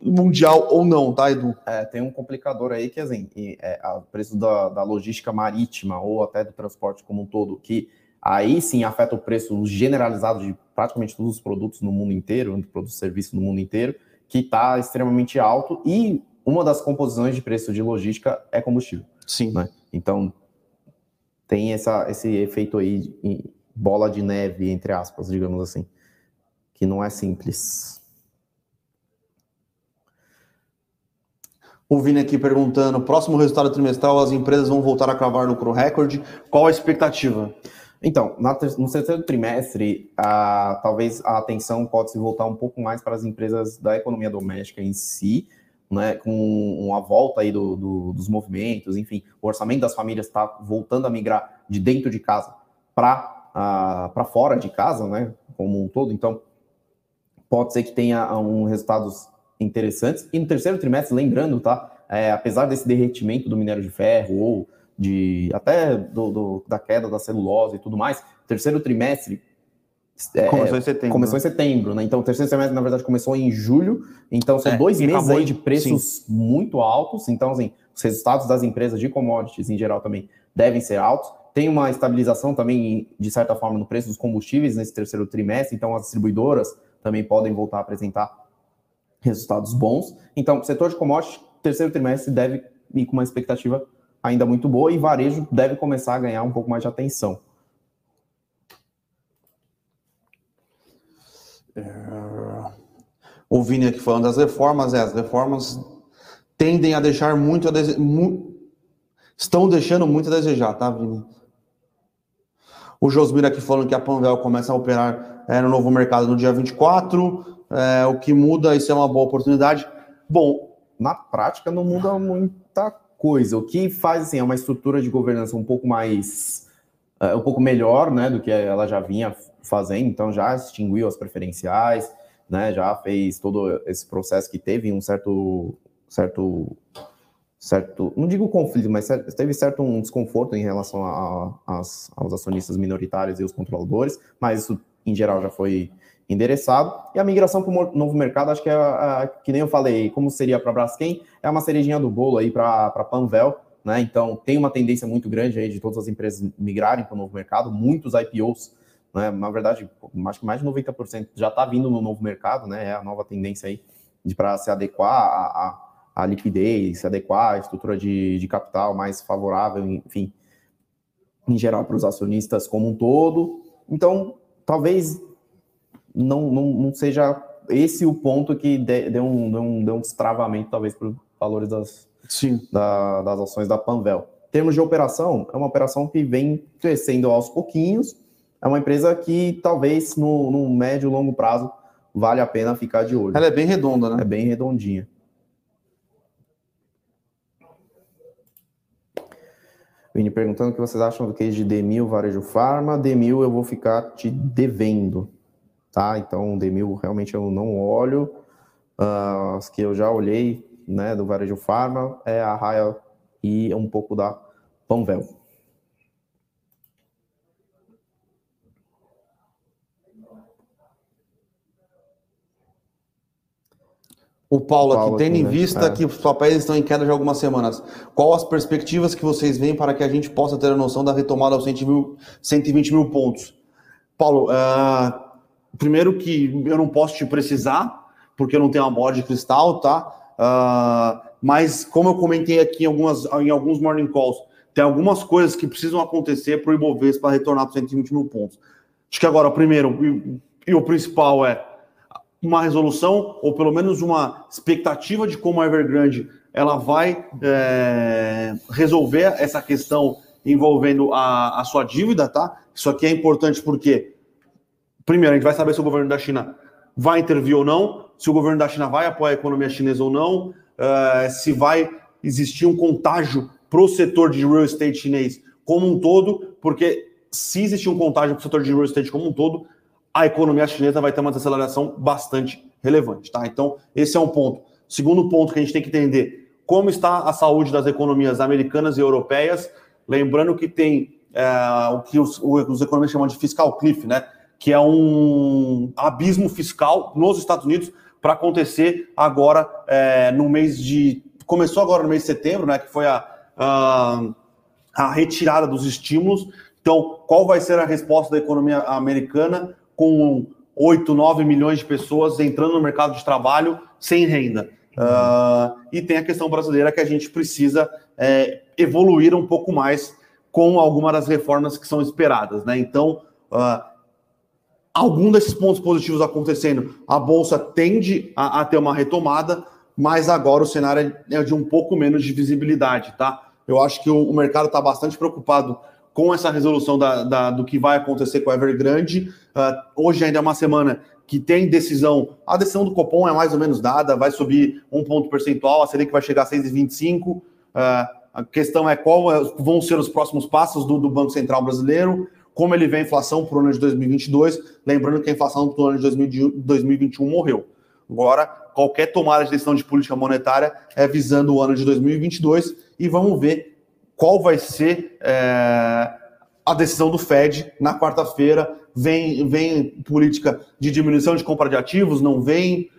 mundial ou não, tá, Edu?
É, tem um complicador aí que, assim, é, o preço da, da logística marítima ou até do transporte como um todo, que aí sim afeta o preço generalizado de praticamente todos os produtos no mundo inteiro, produtos e serviços no mundo inteiro, que está extremamente alto e uma das composições de preço de logística é combustível.
Sim.
Né? Então, tem essa, esse efeito aí, bola de neve, entre aspas, digamos assim, que não é simples.
O Vini aqui perguntando: próximo resultado trimestral, as empresas vão voltar a cravar lucro recorde. Qual a expectativa?
Então, no terceiro trimestre, a, talvez a atenção pode se voltar um pouco mais para as empresas da economia doméstica em si, né, com uma volta aí do, do, dos movimentos, enfim, o orçamento das famílias está voltando a migrar de dentro de casa para uh, fora de casa, né, como um todo. Então, pode ser que tenha um resultados interessantes. E no terceiro trimestre, lembrando, tá, é, apesar desse derretimento do minério de ferro ou de até do, do, da queda da celulose e tudo mais, terceiro trimestre
é, começou em setembro.
Começou em setembro, né? Então, o terceiro semestre, na verdade, começou em julho. Então, são é, dois meses aí de preços sim. muito altos. Então, assim, os resultados das empresas de commodities, em geral, também devem ser altos. Tem uma estabilização também, de certa forma, no preço dos combustíveis nesse terceiro trimestre. Então, as distribuidoras também podem voltar a apresentar resultados bons. Então, o setor de commodities, terceiro trimestre, deve ir com uma expectativa ainda muito boa e varejo deve começar a ganhar um pouco mais de atenção.
É... O Vini aqui falando das reformas, é, as reformas tendem a deixar muito a desejar. Mu... Estão deixando muito a desejar, tá, Vini? O Josmir aqui falando que a Panvel começa a operar é, no novo mercado no dia 24. É, o que muda, isso é uma boa oportunidade. Bom,
na prática não muda muita coisa. O que faz assim, é uma estrutura de governança um pouco mais. Uh, um pouco melhor né, do que ela já vinha fazendo, então já extinguiu as preferenciais, né, já fez todo esse processo que teve um certo. certo certo, não digo conflito, mas teve certo um desconforto em relação a, a, aos acionistas minoritários e os controladores, mas isso em geral já foi endereçado. E a migração para o novo mercado, acho que é, que nem eu falei, como seria para a Braskem, é uma cerejinha do bolo aí para a Panvel, né? Então tem uma tendência muito grande aí de todas as empresas migrarem para o novo mercado, muitos IPOs, né? Na verdade, acho que mais de 90% já está vindo no novo mercado, né? É a nova tendência aí para se adequar à, à, liquidez, se adequar à estrutura de, de capital mais favorável, enfim, em geral para os acionistas como um todo. Então, talvez não, não, não seja esse o ponto que deu um, deu um, deu um destravamento, talvez, para os valores das,
Sim.
Da, das ações da Panvel. Em termos de operação, é uma operação que vem crescendo aos pouquinhos. É uma empresa que talvez no, no médio e longo prazo vale a pena ficar de olho.
Ela é bem redonda, né?
É bem redondinha. Vini perguntando o que vocês acham do case de Demil Varejo Farma. Demil eu vou ficar te devendo tá? Então, o Demil realmente eu não olho. uh, as que eu já olhei, né, do varejo farma, é a Raia e um pouco da Panvel.
O Paulo, Paulo aqui, tendo em né? vista é. que os papéis estão em queda de algumas semanas, qual as perspectivas que vocês veem para que a gente possa ter a noção da retomada aos 120 mil pontos? Paulo, uh, primeiro que eu não posso te precisar, porque eu não tenho uma bola de cristal, tá? Uh, mas como eu comentei aqui em, algumas, em alguns morning calls, tem algumas coisas que precisam acontecer para o Ibovespa retornar para 120 mil pontos. Acho que agora, primeiro, e, e o principal é uma resolução, ou pelo menos uma expectativa de como a Evergrande ela vai é, resolver essa questão envolvendo a, a sua dívida, tá? Isso aqui é importante porque, primeiro, a gente vai saber se o governo da China vai intervir ou não, se o governo da China vai apoiar a economia chinesa ou não, uh, se vai existir um contágio para o setor de real estate chinês como um todo, porque se existir um contágio para o setor de real estate como um todo, a economia chinesa vai ter uma desaceleração bastante relevante, tá? Então, esse é um ponto. Segundo ponto que a gente tem que entender, como está a saúde das economias americanas e europeias, lembrando que tem é, o que os, os economistas chamam de fiscal cliff, né? Que é um abismo fiscal nos Estados Unidos para acontecer agora é, no mês de. Começou agora no mês de setembro, né? Que foi a, a, a retirada dos estímulos. Então, qual vai ser a resposta da economia americana com 8, 9 milhões de pessoas entrando no mercado de trabalho sem renda. Uh, e tem a questão brasileira que a gente precisa é, evoluir um pouco mais com algumas das reformas que são esperadas. Né? Então, uh, algum desses pontos positivos acontecendo, a Bolsa tende a, a, ter uma retomada, mas agora o cenário é de um pouco menos de visibilidade. Tá? Eu acho que o, o mercado está bastante preocupado com essa resolução da, da, do que vai acontecer com a Evergrande. Uh, hoje ainda é uma semana que tem decisão. A decisão do Copom é mais ou menos dada, vai subir um ponto percentual, a Selic vai chegar a 6,25. Uh, a questão é qual é, vão ser os próximos passos do, do, Banco Central brasileiro, como ele vê a inflação para o ano de 2022. Lembrando que a inflação para o ano de 2021 morreu. Agora, qualquer tomada de decisão de política monetária é visando o ano de 2022 e vamos ver qual vai ser é, a decisão do Fed na quarta-feira. Vem, vem política de diminuição de compra de ativos? Não vem?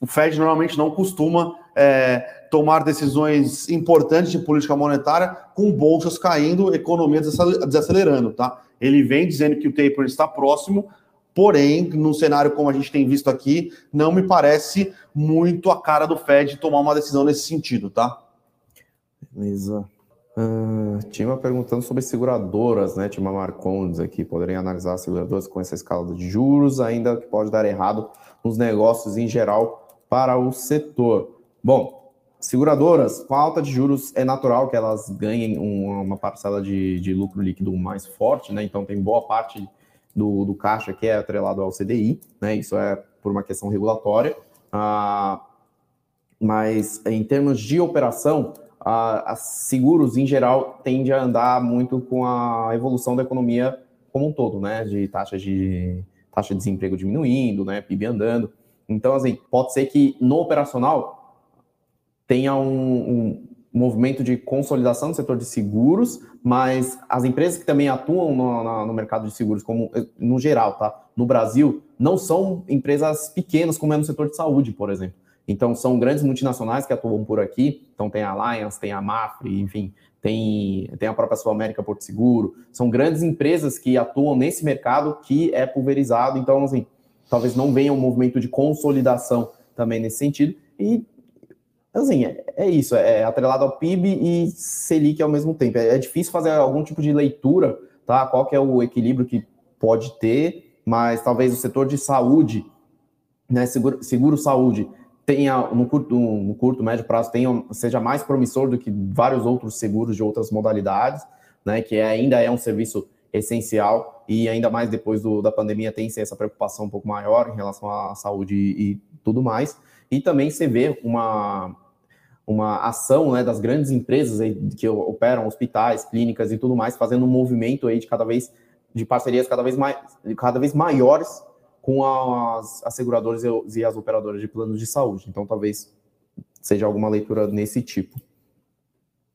O Fed normalmente não costuma é, tomar decisões importantes de política monetária com bolsas caindo, economia desacelerando, tá? Ele vem dizendo que o taper está próximo, porém, num cenário como a gente tem visto aqui, não me parece muito a cara do Fed tomar uma decisão nesse sentido, tá?
Beleza. Uh, perguntando sobre seguradoras, né? Tinha uma Marcondes aqui, poderiam analisar as seguradoras com essa escala de juros, ainda que pode dar errado nos negócios em geral para o setor. Bom, seguradoras com alta de juros é natural que elas ganhem uma parcela de, de lucro líquido mais forte, né? Então tem boa parte do, do caixa que é atrelado ao CDI, né? Isso é por uma questão regulatória. Uh, mas em termos de operação, a, a seguros, em geral, tende a andar muito com a evolução da economia como um todo, né? De taxa de taxa de desemprego diminuindo, né? PIB andando. Então, assim, pode ser que no operacional tenha um, um movimento de consolidação do setor de seguros, mas as empresas que também atuam no, no, mercado de seguros, como no geral, tá? No Brasil, não são empresas pequenas, como é no setor de saúde, por exemplo. Então, são grandes multinacionais que atuam por aqui. Então, tem a Allianz, tem a Mafre, enfim, tem, tem a própria Sul América Porto Seguro. São grandes empresas que atuam nesse mercado que é pulverizado. Então, assim, talvez não venha um movimento de consolidação também nesse sentido. E, assim, é, é isso. É atrelado ao PIB e Selic ao mesmo tempo. É, é difícil fazer algum tipo de leitura, tá? Qual que é o equilíbrio que pode ter, mas talvez o setor de saúde, né, seguro, seguro saúde, tenha no curto, no curto médio prazo tenha, seja mais promissor do que vários outros seguros de outras modalidades, né? Que é, ainda é um serviço essencial e ainda mais depois do, da pandemia tem essa preocupação um pouco maior em relação à saúde e, e tudo mais. E também você vê uma uma ação né, das grandes empresas aí que operam hospitais, clínicas e tudo mais, fazendo um movimento aí de cada vez de parcerias cada vez mais cada vez maiores com as, as seguradoras e as operadoras de planos de saúde. Então, talvez seja alguma leitura nesse tipo.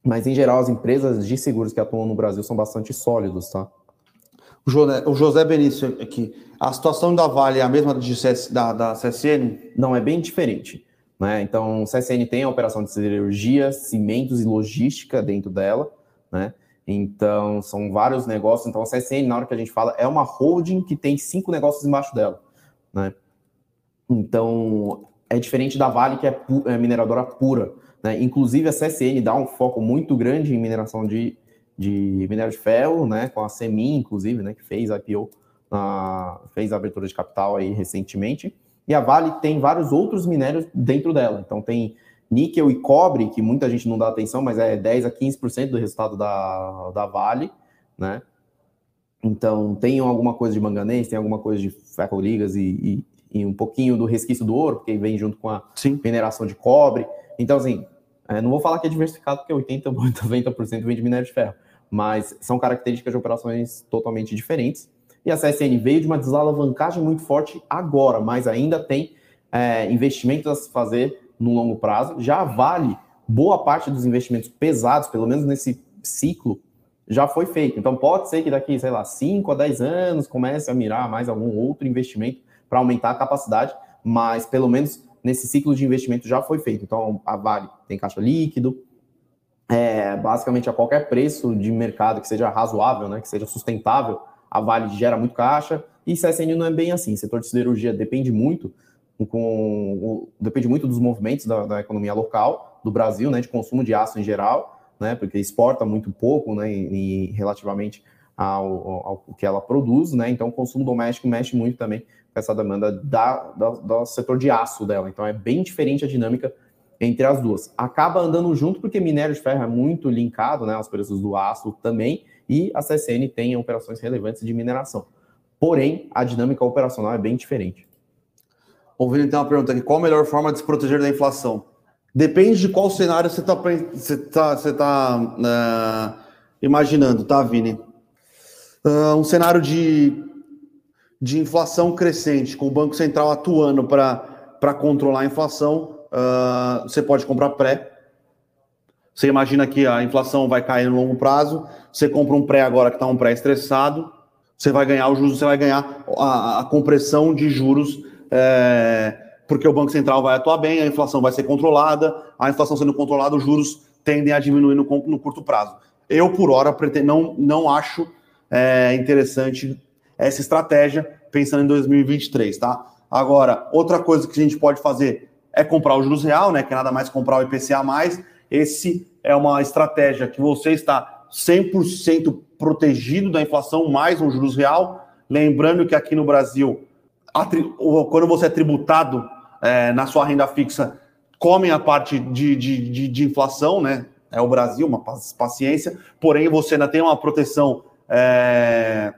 Mas, em geral, as empresas de seguros que atuam no Brasil são bastante sólidos, tá?
O José, Benício aqui. A situação da Vale é a mesma de da, da CSN?
Não, é bem diferente. Né? Então, o CSN tem a operação de siderurgia, cimentos e logística dentro dela. Né? Então, são vários negócios. Então, a CSN, na hora que a gente fala, é uma holding que tem cinco negócios embaixo dela. Né? Então, é diferente da Vale, que é, é mineradora pura. Né? Inclusive, a CSN dá um foco muito grande em mineração de, de minério de ferro, né? com a Semin, inclusive, né? que fez a IPO, fez a abertura de capital aí recentemente. E a Vale tem vários outros minérios dentro dela. Então, tem níquel e cobre, que muita gente não dá atenção, mas é 10 a 15% do resultado da, da Vale, né? Então, tem alguma coisa de manganês, tem alguma coisa de ferro-ligas e, e, e, um pouquinho do resquício do ouro, porque vem junto com a Sim. mineração de cobre. Então, assim, é, não vou falar que é diversificado, porque 80, 90% [laughs] vem de minério de ferro, mas são características de operações totalmente diferentes. E a CSN veio de uma desalavancagem muito forte agora, mas ainda tem é, investimentos a se fazer no longo prazo, já vale boa parte dos investimentos pesados, pelo menos nesse ciclo, já foi feito. Então pode ser que daqui, sei lá, 5 a 10 anos comece a mirar mais algum outro investimento para aumentar a capacidade, mas pelo menos nesse ciclo de investimento já foi feito. Então a Vale tem caixa líquido, é, basicamente a qualquer preço de mercado que seja razoável, né, que seja sustentável, a Vale gera muito caixa, e CSN não é bem assim. O setor de siderurgia depende muito com, depende muito dos movimentos da, da, economia local do Brasil, né, de consumo de aço em geral, né, porque exporta muito pouco, né, e, relativamente ao, ao, ao, que ela produz, né, então o consumo doméstico mexe muito também com essa demanda da, da, do setor de aço dela, então é bem diferente a dinâmica entre as duas. Acaba andando junto porque minério de ferro é muito linkado, né, aos preços do aço também, e a CSN tem operações relevantes de mineração. Porém, a dinâmica operacional é bem diferente.
Ouvindo então uma pergunta aqui: qual a melhor forma de se proteger da inflação? Depende de qual cenário você está você tá, você tá, uh, imaginando, tá, Vini? Uh, um cenário de, de inflação crescente, com o Banco Central atuando para controlar a inflação, uh, você pode comprar pré. Você imagina que a inflação vai cair no longo prazo, você compra um pré agora que está um pré estressado, você vai ganhar os juros, você vai ganhar a, a compressão de juros é, porque o Banco Central vai atuar bem, a inflação vai ser controlada, a inflação sendo controlada, os juros tendem a diminuir no, no curto prazo. Eu, por hora, não, não acho é, interessante essa estratégia pensando em 2023, tá? Agora, outra coisa que a gente pode fazer é comprar o juros real, né? Que é nada mais comprar o IPCA mais. Esse é uma estratégia que você está 100% protegido da inflação mais um juros real. Lembrando que aqui no Brasil quando você é tributado é, na sua renda fixa, comem a parte de, de, de, de, inflação, né? É o Brasil, uma paciência, porém você ainda tem uma proteção, é,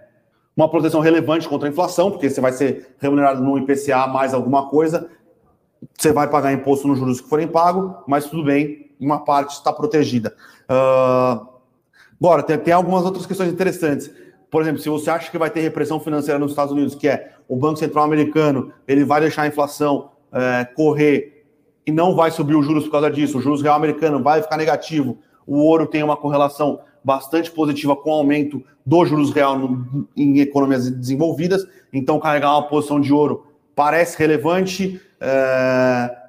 uma proteção relevante contra a inflação, porque você vai ser remunerado no IPCA mais alguma coisa, você vai pagar imposto nos juros que forem pagos, mas tudo bem, uma parte está protegida. Uh, agora, tem, tem algumas outras questões interessantes por exemplo, se você acha que vai ter repressão financeira nos Estados Unidos, que é o Banco Central americano, ele vai deixar a inflação é, correr e não vai subir os juros por causa disso, o juros real americano vai ficar negativo, o ouro tem uma correlação bastante positiva com o aumento do juros real no, em economias desenvolvidas, então carregar uma posição de ouro parece relevante. É,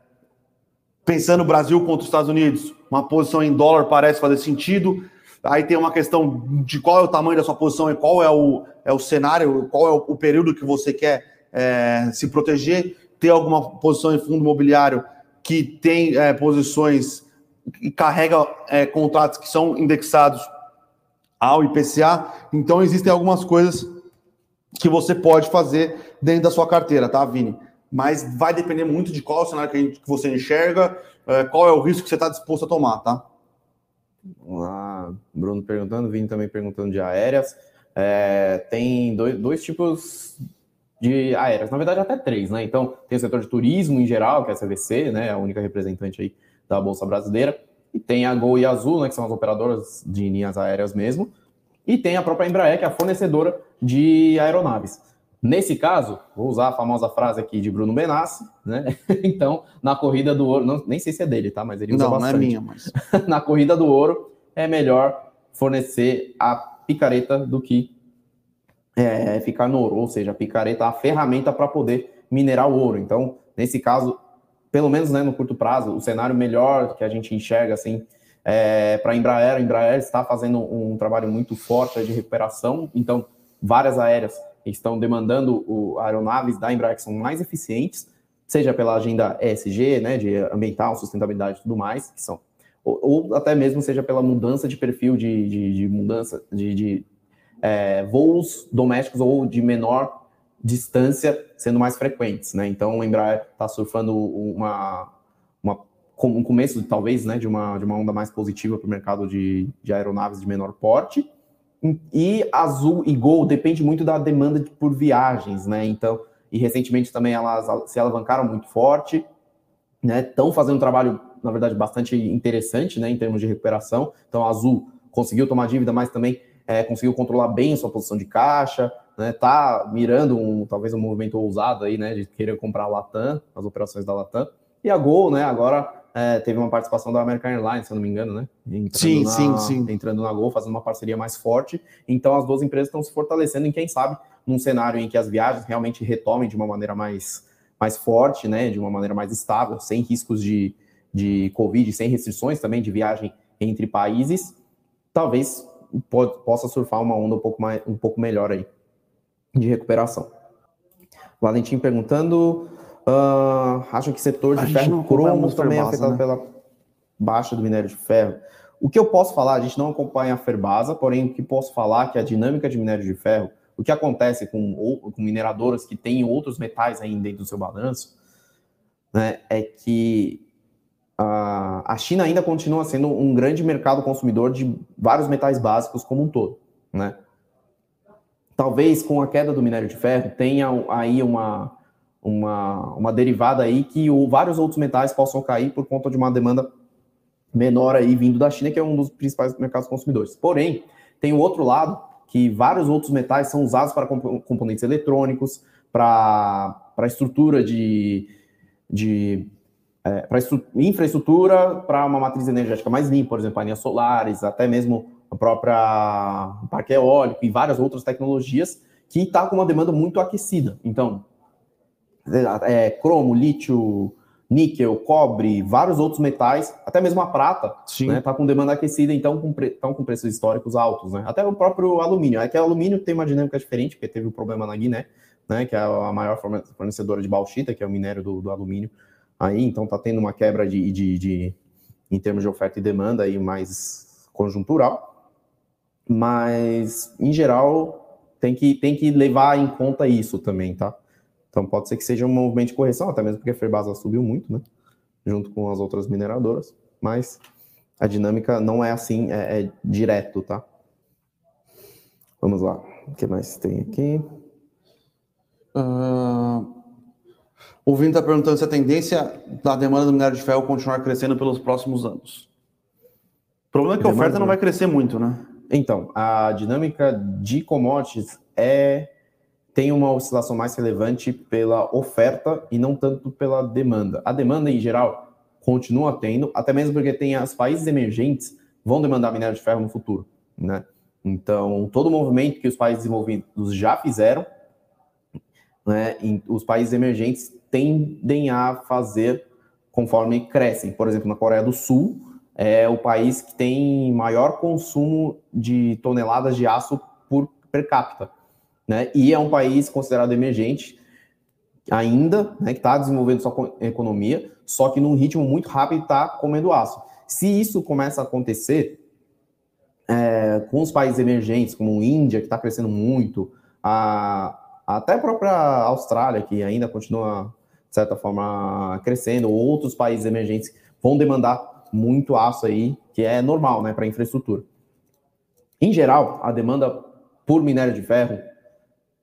pensando Brasil contra os Estados Unidos, uma posição em dólar parece fazer sentido. Aí tem uma questão de qual é o tamanho da sua posição e qual é o, é o cenário, qual é o, o período que você quer é, se proteger. Ter alguma posição em fundo imobiliário que tem é, posições e carrega é, contratos que são indexados ao IPCA. Então, existem algumas coisas que você pode fazer dentro da sua carteira, tá, Vini? Mas vai depender muito de qual é cenário que, que você enxerga, é, qual é o risco que você está disposto a tomar, tá?
lá, Bruno perguntando, Vini também perguntando de aéreas. É, tem dois, dois tipos de aéreas, na verdade até três, né? Então, tem o setor de turismo em geral, que é a CVC, né? A única representante aí da Bolsa Brasileira. E tem a Gol e a Azul, né? Que são as operadoras de linhas aéreas mesmo. E tem a própria Embraer, que é a fornecedora de aeronaves. Nesse caso, vou usar a famosa frase aqui de Bruno Benassi, né? [laughs] Então, na corrida do ouro, não, nem sei se é dele, tá? Mas ele usa
não,
bastante.
Não, é minha, mas... [laughs]
na corrida do ouro, é melhor fornecer a picareta do que é, ficar no ouro, ou seja, a picareta, a ferramenta para poder minerar o ouro. Então, nesse caso, pelo menos né, no curto prazo, o cenário melhor que a gente enxerga assim é, para a Embraer, a Embraer está fazendo um trabalho muito forte de recuperação, então várias aéreas estão demandando o, aeronaves da Embraer que são mais eficientes, seja pela agenda ESG, né, de ambiental, sustentabilidade e tudo mais, que são, ou, ou até mesmo seja pela mudança de perfil de, de, de mudança de, de é, voos domésticos ou de menor distância sendo mais frequentes, né? Então, o Embraer está surfando uma, um começo, talvez, né, de uma, de uma onda mais positiva para o mercado de, de aeronaves de menor porte. E Azul e Gol depende muito da demanda por viagens, né? Então, e recentemente também elas se alavancaram muito forte, né? Estão fazendo um trabalho, na verdade, bastante interessante, né, em termos de recuperação. Então, Azul conseguiu tomar dívida, mas também é, conseguiu controlar bem a sua posição de caixa, né, tá mirando um, talvez um movimento ousado aí, né, de querer comprar a Latam, as operações da Latam. E a Gol, né, agora é, teve uma participação da American Airlines, se eu não me engano, né?
sim,
na,
sim, sim.
Entrando na Gol, fazendo uma parceria mais forte. Então as duas empresas estão se fortalecendo em quem sabe num cenário em que as viagens realmente retomem de uma maneira mais, mais forte, né, de uma maneira mais estável, sem riscos de, de Covid, sem restrições também de viagem entre países, talvez pode, possa surfar uma onda um pouco, mais, um pouco melhor aí de recuperação. Valentim perguntando, uh, acham que setor de ferro cromo também é afetado né? pela baixa do minério de ferro? O que eu posso falar, a gente não acompanha a Ferbasa, porém o que posso falar é que a dinâmica de minério de ferro, o que acontece com, com mineradoras que têm outros metais ainda dentro do seu balanço, né, é que a China ainda continua sendo um grande mercado consumidor de vários metais básicos como um todo, né? Talvez com a queda do minério de ferro tenha aí uma, uma, uma derivada aí que o, vários outros metais possam cair por conta de uma demanda menor aí vindo da China, que é um dos principais mercados consumidores. Porém, tem o outro lado, que vários outros metais são usados para componentes eletrônicos, para estrutura de, de é, para infraestrutura para uma matriz energética mais limpa, por exemplo, painéis solares, até mesmo a própria parque eólico e várias outras tecnologias que está com uma demanda muito aquecida. Então, é, cromo, lítio, níquel, cobre, vários outros metais, até mesmo a prata, está né, tá com demanda aquecida, então com, estão com preços históricos altos. Né? Até o próprio alumínio. É que o alumínio tem uma dinâmica diferente, porque teve o um problema na Guiné, né, que é a maior fornecedora de bauxita, que é o minério do, do alumínio aí, então está tendo uma quebra de, de, de, em termos de oferta e demanda aí mais conjuntural, mas em geral tem que, tem que levar em conta isso também, tá? Então pode ser que seja um movimento de correção, até mesmo porque a Ferbasa subiu muito, né? Junto com as outras mineradoras, mas a dinâmica não é assim, é, é direto, tá? Vamos lá, o que mais tem aqui?
Uh, o Vini está perguntando se a tendência da demanda do minério de ferro continuar crescendo pelos próximos anos. O problema é que a oferta não vai crescer muito, né?
Então, a dinâmica de commodities é tem uma oscilação mais relevante pela oferta e não tanto pela demanda. A demanda, em geral, continua tendo, até mesmo porque tem os países emergentes vão demandar minério de ferro no futuro, né? Então, todo o movimento que os países desenvolvidos já fizeram, né, os países emergentes tendem a fazer conforme crescem. Por exemplo, na Coreia do Sul, é o país que tem maior consumo de toneladas de aço por per capita, né? E é um país considerado emergente ainda, né, que está desenvolvendo sua economia, só que num ritmo muito rápido está comendo aço. Se isso começa a acontecer é, com os países emergentes, como Índia, que está crescendo muito, a, até a própria Austrália, que ainda continua de certa forma, crescendo, outros países emergentes vão demandar muito aço aí, que é normal, né, para infraestrutura. Em geral, a demanda por minério de ferro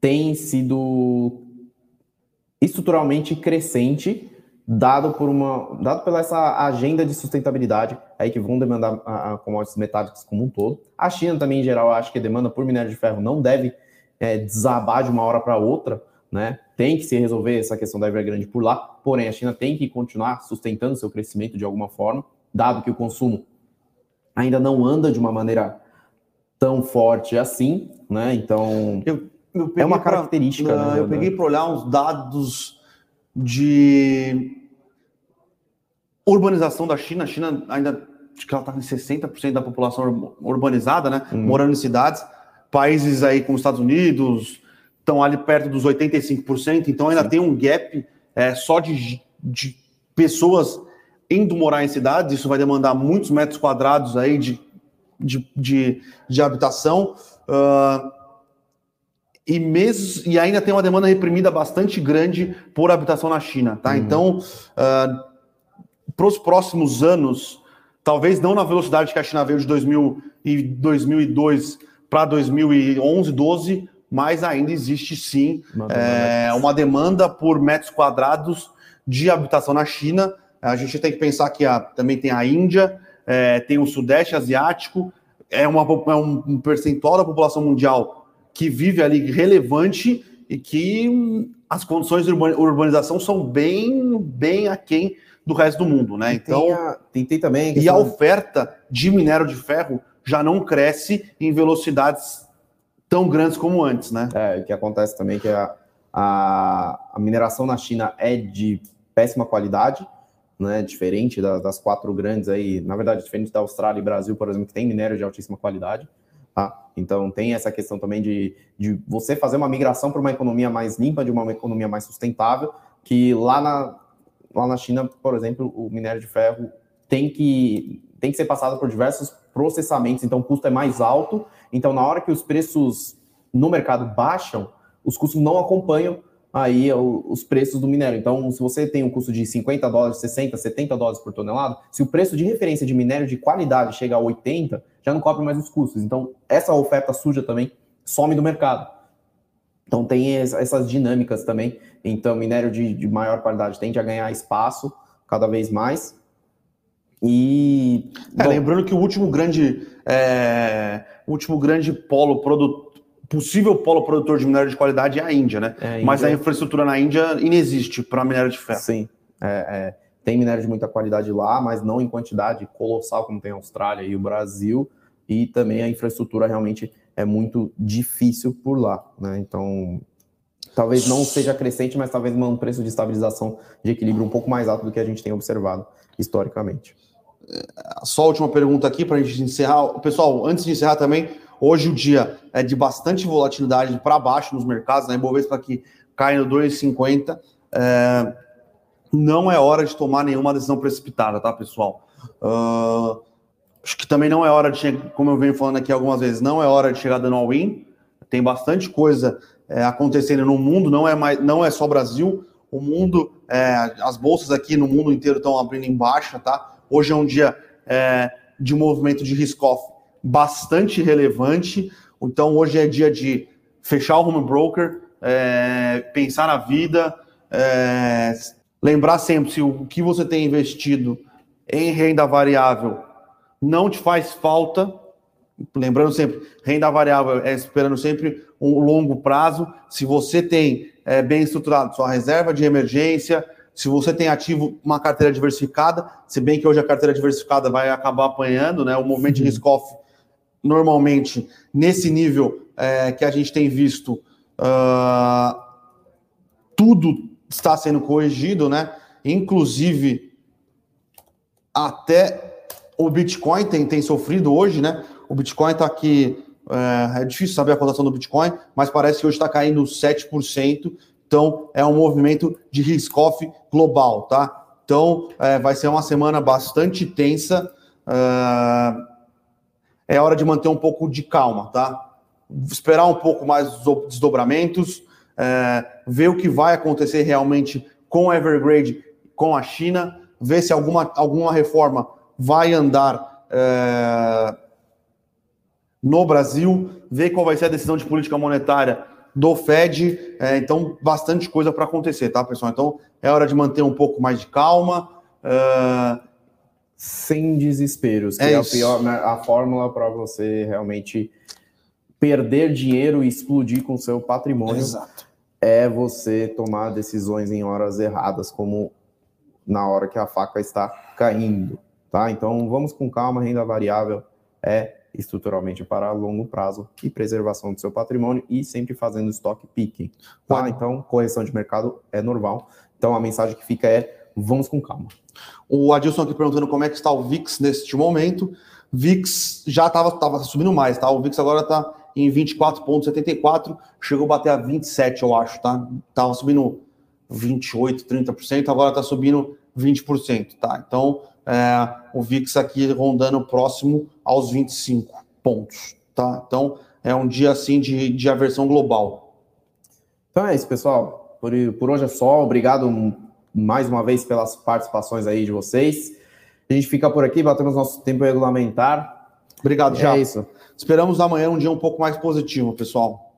tem sido estruturalmente crescente, dado por uma, dado pela essa agenda de sustentabilidade aí que vão demandar a, a commodities metálicas como um todo. A China também, em geral, acho que a demanda por minério de ferro não deve é, desabar de uma hora para outra, né? Tem que se resolver essa questão da Evergrande por lá, porém a China tem que continuar sustentando seu crescimento de alguma forma, dado que o consumo ainda não anda de uma maneira tão forte assim, né? Então
eu, é uma característica. Pra, né, eu peguei para olhar uns dados de urbanização da China. A China ainda acho que ela está com 60% da população urbanizada, né? Hum. Morando em cidades. Países aí como Estados Unidos estão ali perto dos 85%, então ainda Sim. tem um gap é, só de, de pessoas indo morar em cidades. Isso vai demandar muitos metros quadrados aí de, de, de, de habitação. Uh, e, mesmo, e ainda tem uma demanda reprimida bastante grande por habitação na China, tá? Uhum. Então, uh, para os próximos anos, talvez não na velocidade que a China veio de 2000 e 2002 para 2011, 12, mas ainda existe sim uma demanda, é, uma demanda por metros quadrados de habitação na China. A gente tem que pensar que a, também tem a Índia, é, tem o Sudeste Asiático, é, uma, é um percentual da população mundial que vive ali relevante e que as condições de urbanização são bem, bem aquém do resto do mundo, né? Então,
tem, tem também.
E a oferta de minério de ferro já não cresce em velocidades tão grandes como antes, né?
É, o que acontece também é que a, a, a mineração na China é de péssima qualidade, né? Diferente da, das quatro grandes aí, na verdade, diferente da Austrália e Brasil, por exemplo, que tem minério de altíssima qualidade. Tá? Então tem essa questão também de, de você fazer uma migração para uma economia mais limpa, de uma economia mais sustentável, que lá na, lá na China, por exemplo, o minério de ferro tem que, tem que ser passado por diversos processamentos, então o custo é mais alto. Então, na hora que os preços no mercado baixam, os custos não acompanham aí os preços do minério. Então, se você tem um custo de 50 dólares, 60, 70 dólares por tonelada, se o preço de referência de minério de qualidade chega a 80, já não cobre mais os custos. Então, essa oferta suja também some do mercado. Então, tem essas dinâmicas também. Então, minério de, de maior qualidade tende a ganhar espaço cada vez mais.
E. É, bom, lembrando que o último grande. É, último grande polo produtor possível polo produtor de minério de qualidade é a Índia, né? É, a Índia... Mas a infraestrutura na Índia inexiste para minério de ferro.
Sim. É, é, tem minério de muita qualidade lá, mas não em quantidade colossal como tem a Austrália e o Brasil. E também a infraestrutura realmente é muito difícil por lá, né? Então, talvez não seja crescente, mas talvez um preço de estabilização de equilíbrio um pouco mais alto do que a gente tem observado historicamente.
Só a última pergunta aqui para a gente encerrar. Pessoal, antes de encerrar também, Hoje o dia é de bastante volatilidade para baixo nos mercados, né? Ibovespa aqui cai no 2,50. É, não é hora de tomar nenhuma decisão precipitada, tá, pessoal? Uh, acho que também não é hora de, como eu venho falando aqui algumas vezes, não é hora de chegar dando all-in. Tem bastante coisa é, acontecendo no mundo, não é, mais, não é só Brasil. O mundo, é, as bolsas aqui no mundo inteiro estão abrindo em baixa, tá? Hoje é um dia é, de movimento de risk-off bastante relevante. Então, hoje é dia de fechar o home broker, é, pensar na vida, é, lembrar sempre se o que você tem investido em renda variável não te faz falta. Lembrando sempre, renda variável é esperando sempre um longo prazo. Se você tem é, bem estruturado sua reserva de emergência, se você tem ativo uma carteira diversificada, se bem que hoje a carteira diversificada vai acabar apanhando, né? O movimento de risk-off normalmente nesse nível é, que a gente tem visto, uh, tudo está sendo corrigido, né? Inclusive até o Bitcoin tem, tem sofrido hoje, né? O Bitcoin está aqui. É, é, difícil saber a cotação do Bitcoin, mas parece que hoje está caindo 7%. Então, é um movimento de risk-off global, tá? Então, é, vai ser uma semana bastante tensa. Uh, é hora de manter um pouco de calma, tá? Esperar um pouco mais dos desdobramentos, é, ver o que vai acontecer realmente com a Evergrande, com a China, ver se alguma, alguma reforma vai andar é, no Brasil, ver qual vai ser a decisão de política monetária do Fed. É, então, bastante coisa para acontecer, tá, pessoal? Então, é hora de manter um pouco mais de calma. É,
sem desesperos, que é, é a, pior, né, a fórmula para você realmente perder dinheiro e explodir com seu patrimônio.
Exato.
É você tomar decisões em horas erradas, como na hora que a faca está caindo, tá? Então vamos com calma, renda variável é estruturalmente para longo prazo e preservação do seu patrimônio e sempre fazendo estoque picking, tá? Então correção de mercado é normal. Então a mensagem que fica é vamos com calma.
O Adilson aqui perguntando como é que está o VIX neste momento. VIX já estava subindo mais, tá? O VIX agora está em 24,74, chegou a bater a 27, eu acho, tá? Tava subindo 28, 30%, agora está subindo 20%, tá? Então, é, o VIX aqui rondando próximo aos 25 pontos, tá? Então, é um dia assim de, de aversão global.
Então é isso, pessoal. Por, por hoje é só. Obrigado mais uma vez pelas participações aí de vocês. A gente fica por aqui, batemos nosso tempo regulamentar.
Obrigado, já. É isso. Esperamos amanhã um dia um pouco mais positivo, pessoal.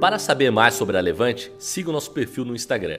Para saber mais sobre a Levante, siga o nosso perfil no Instagram,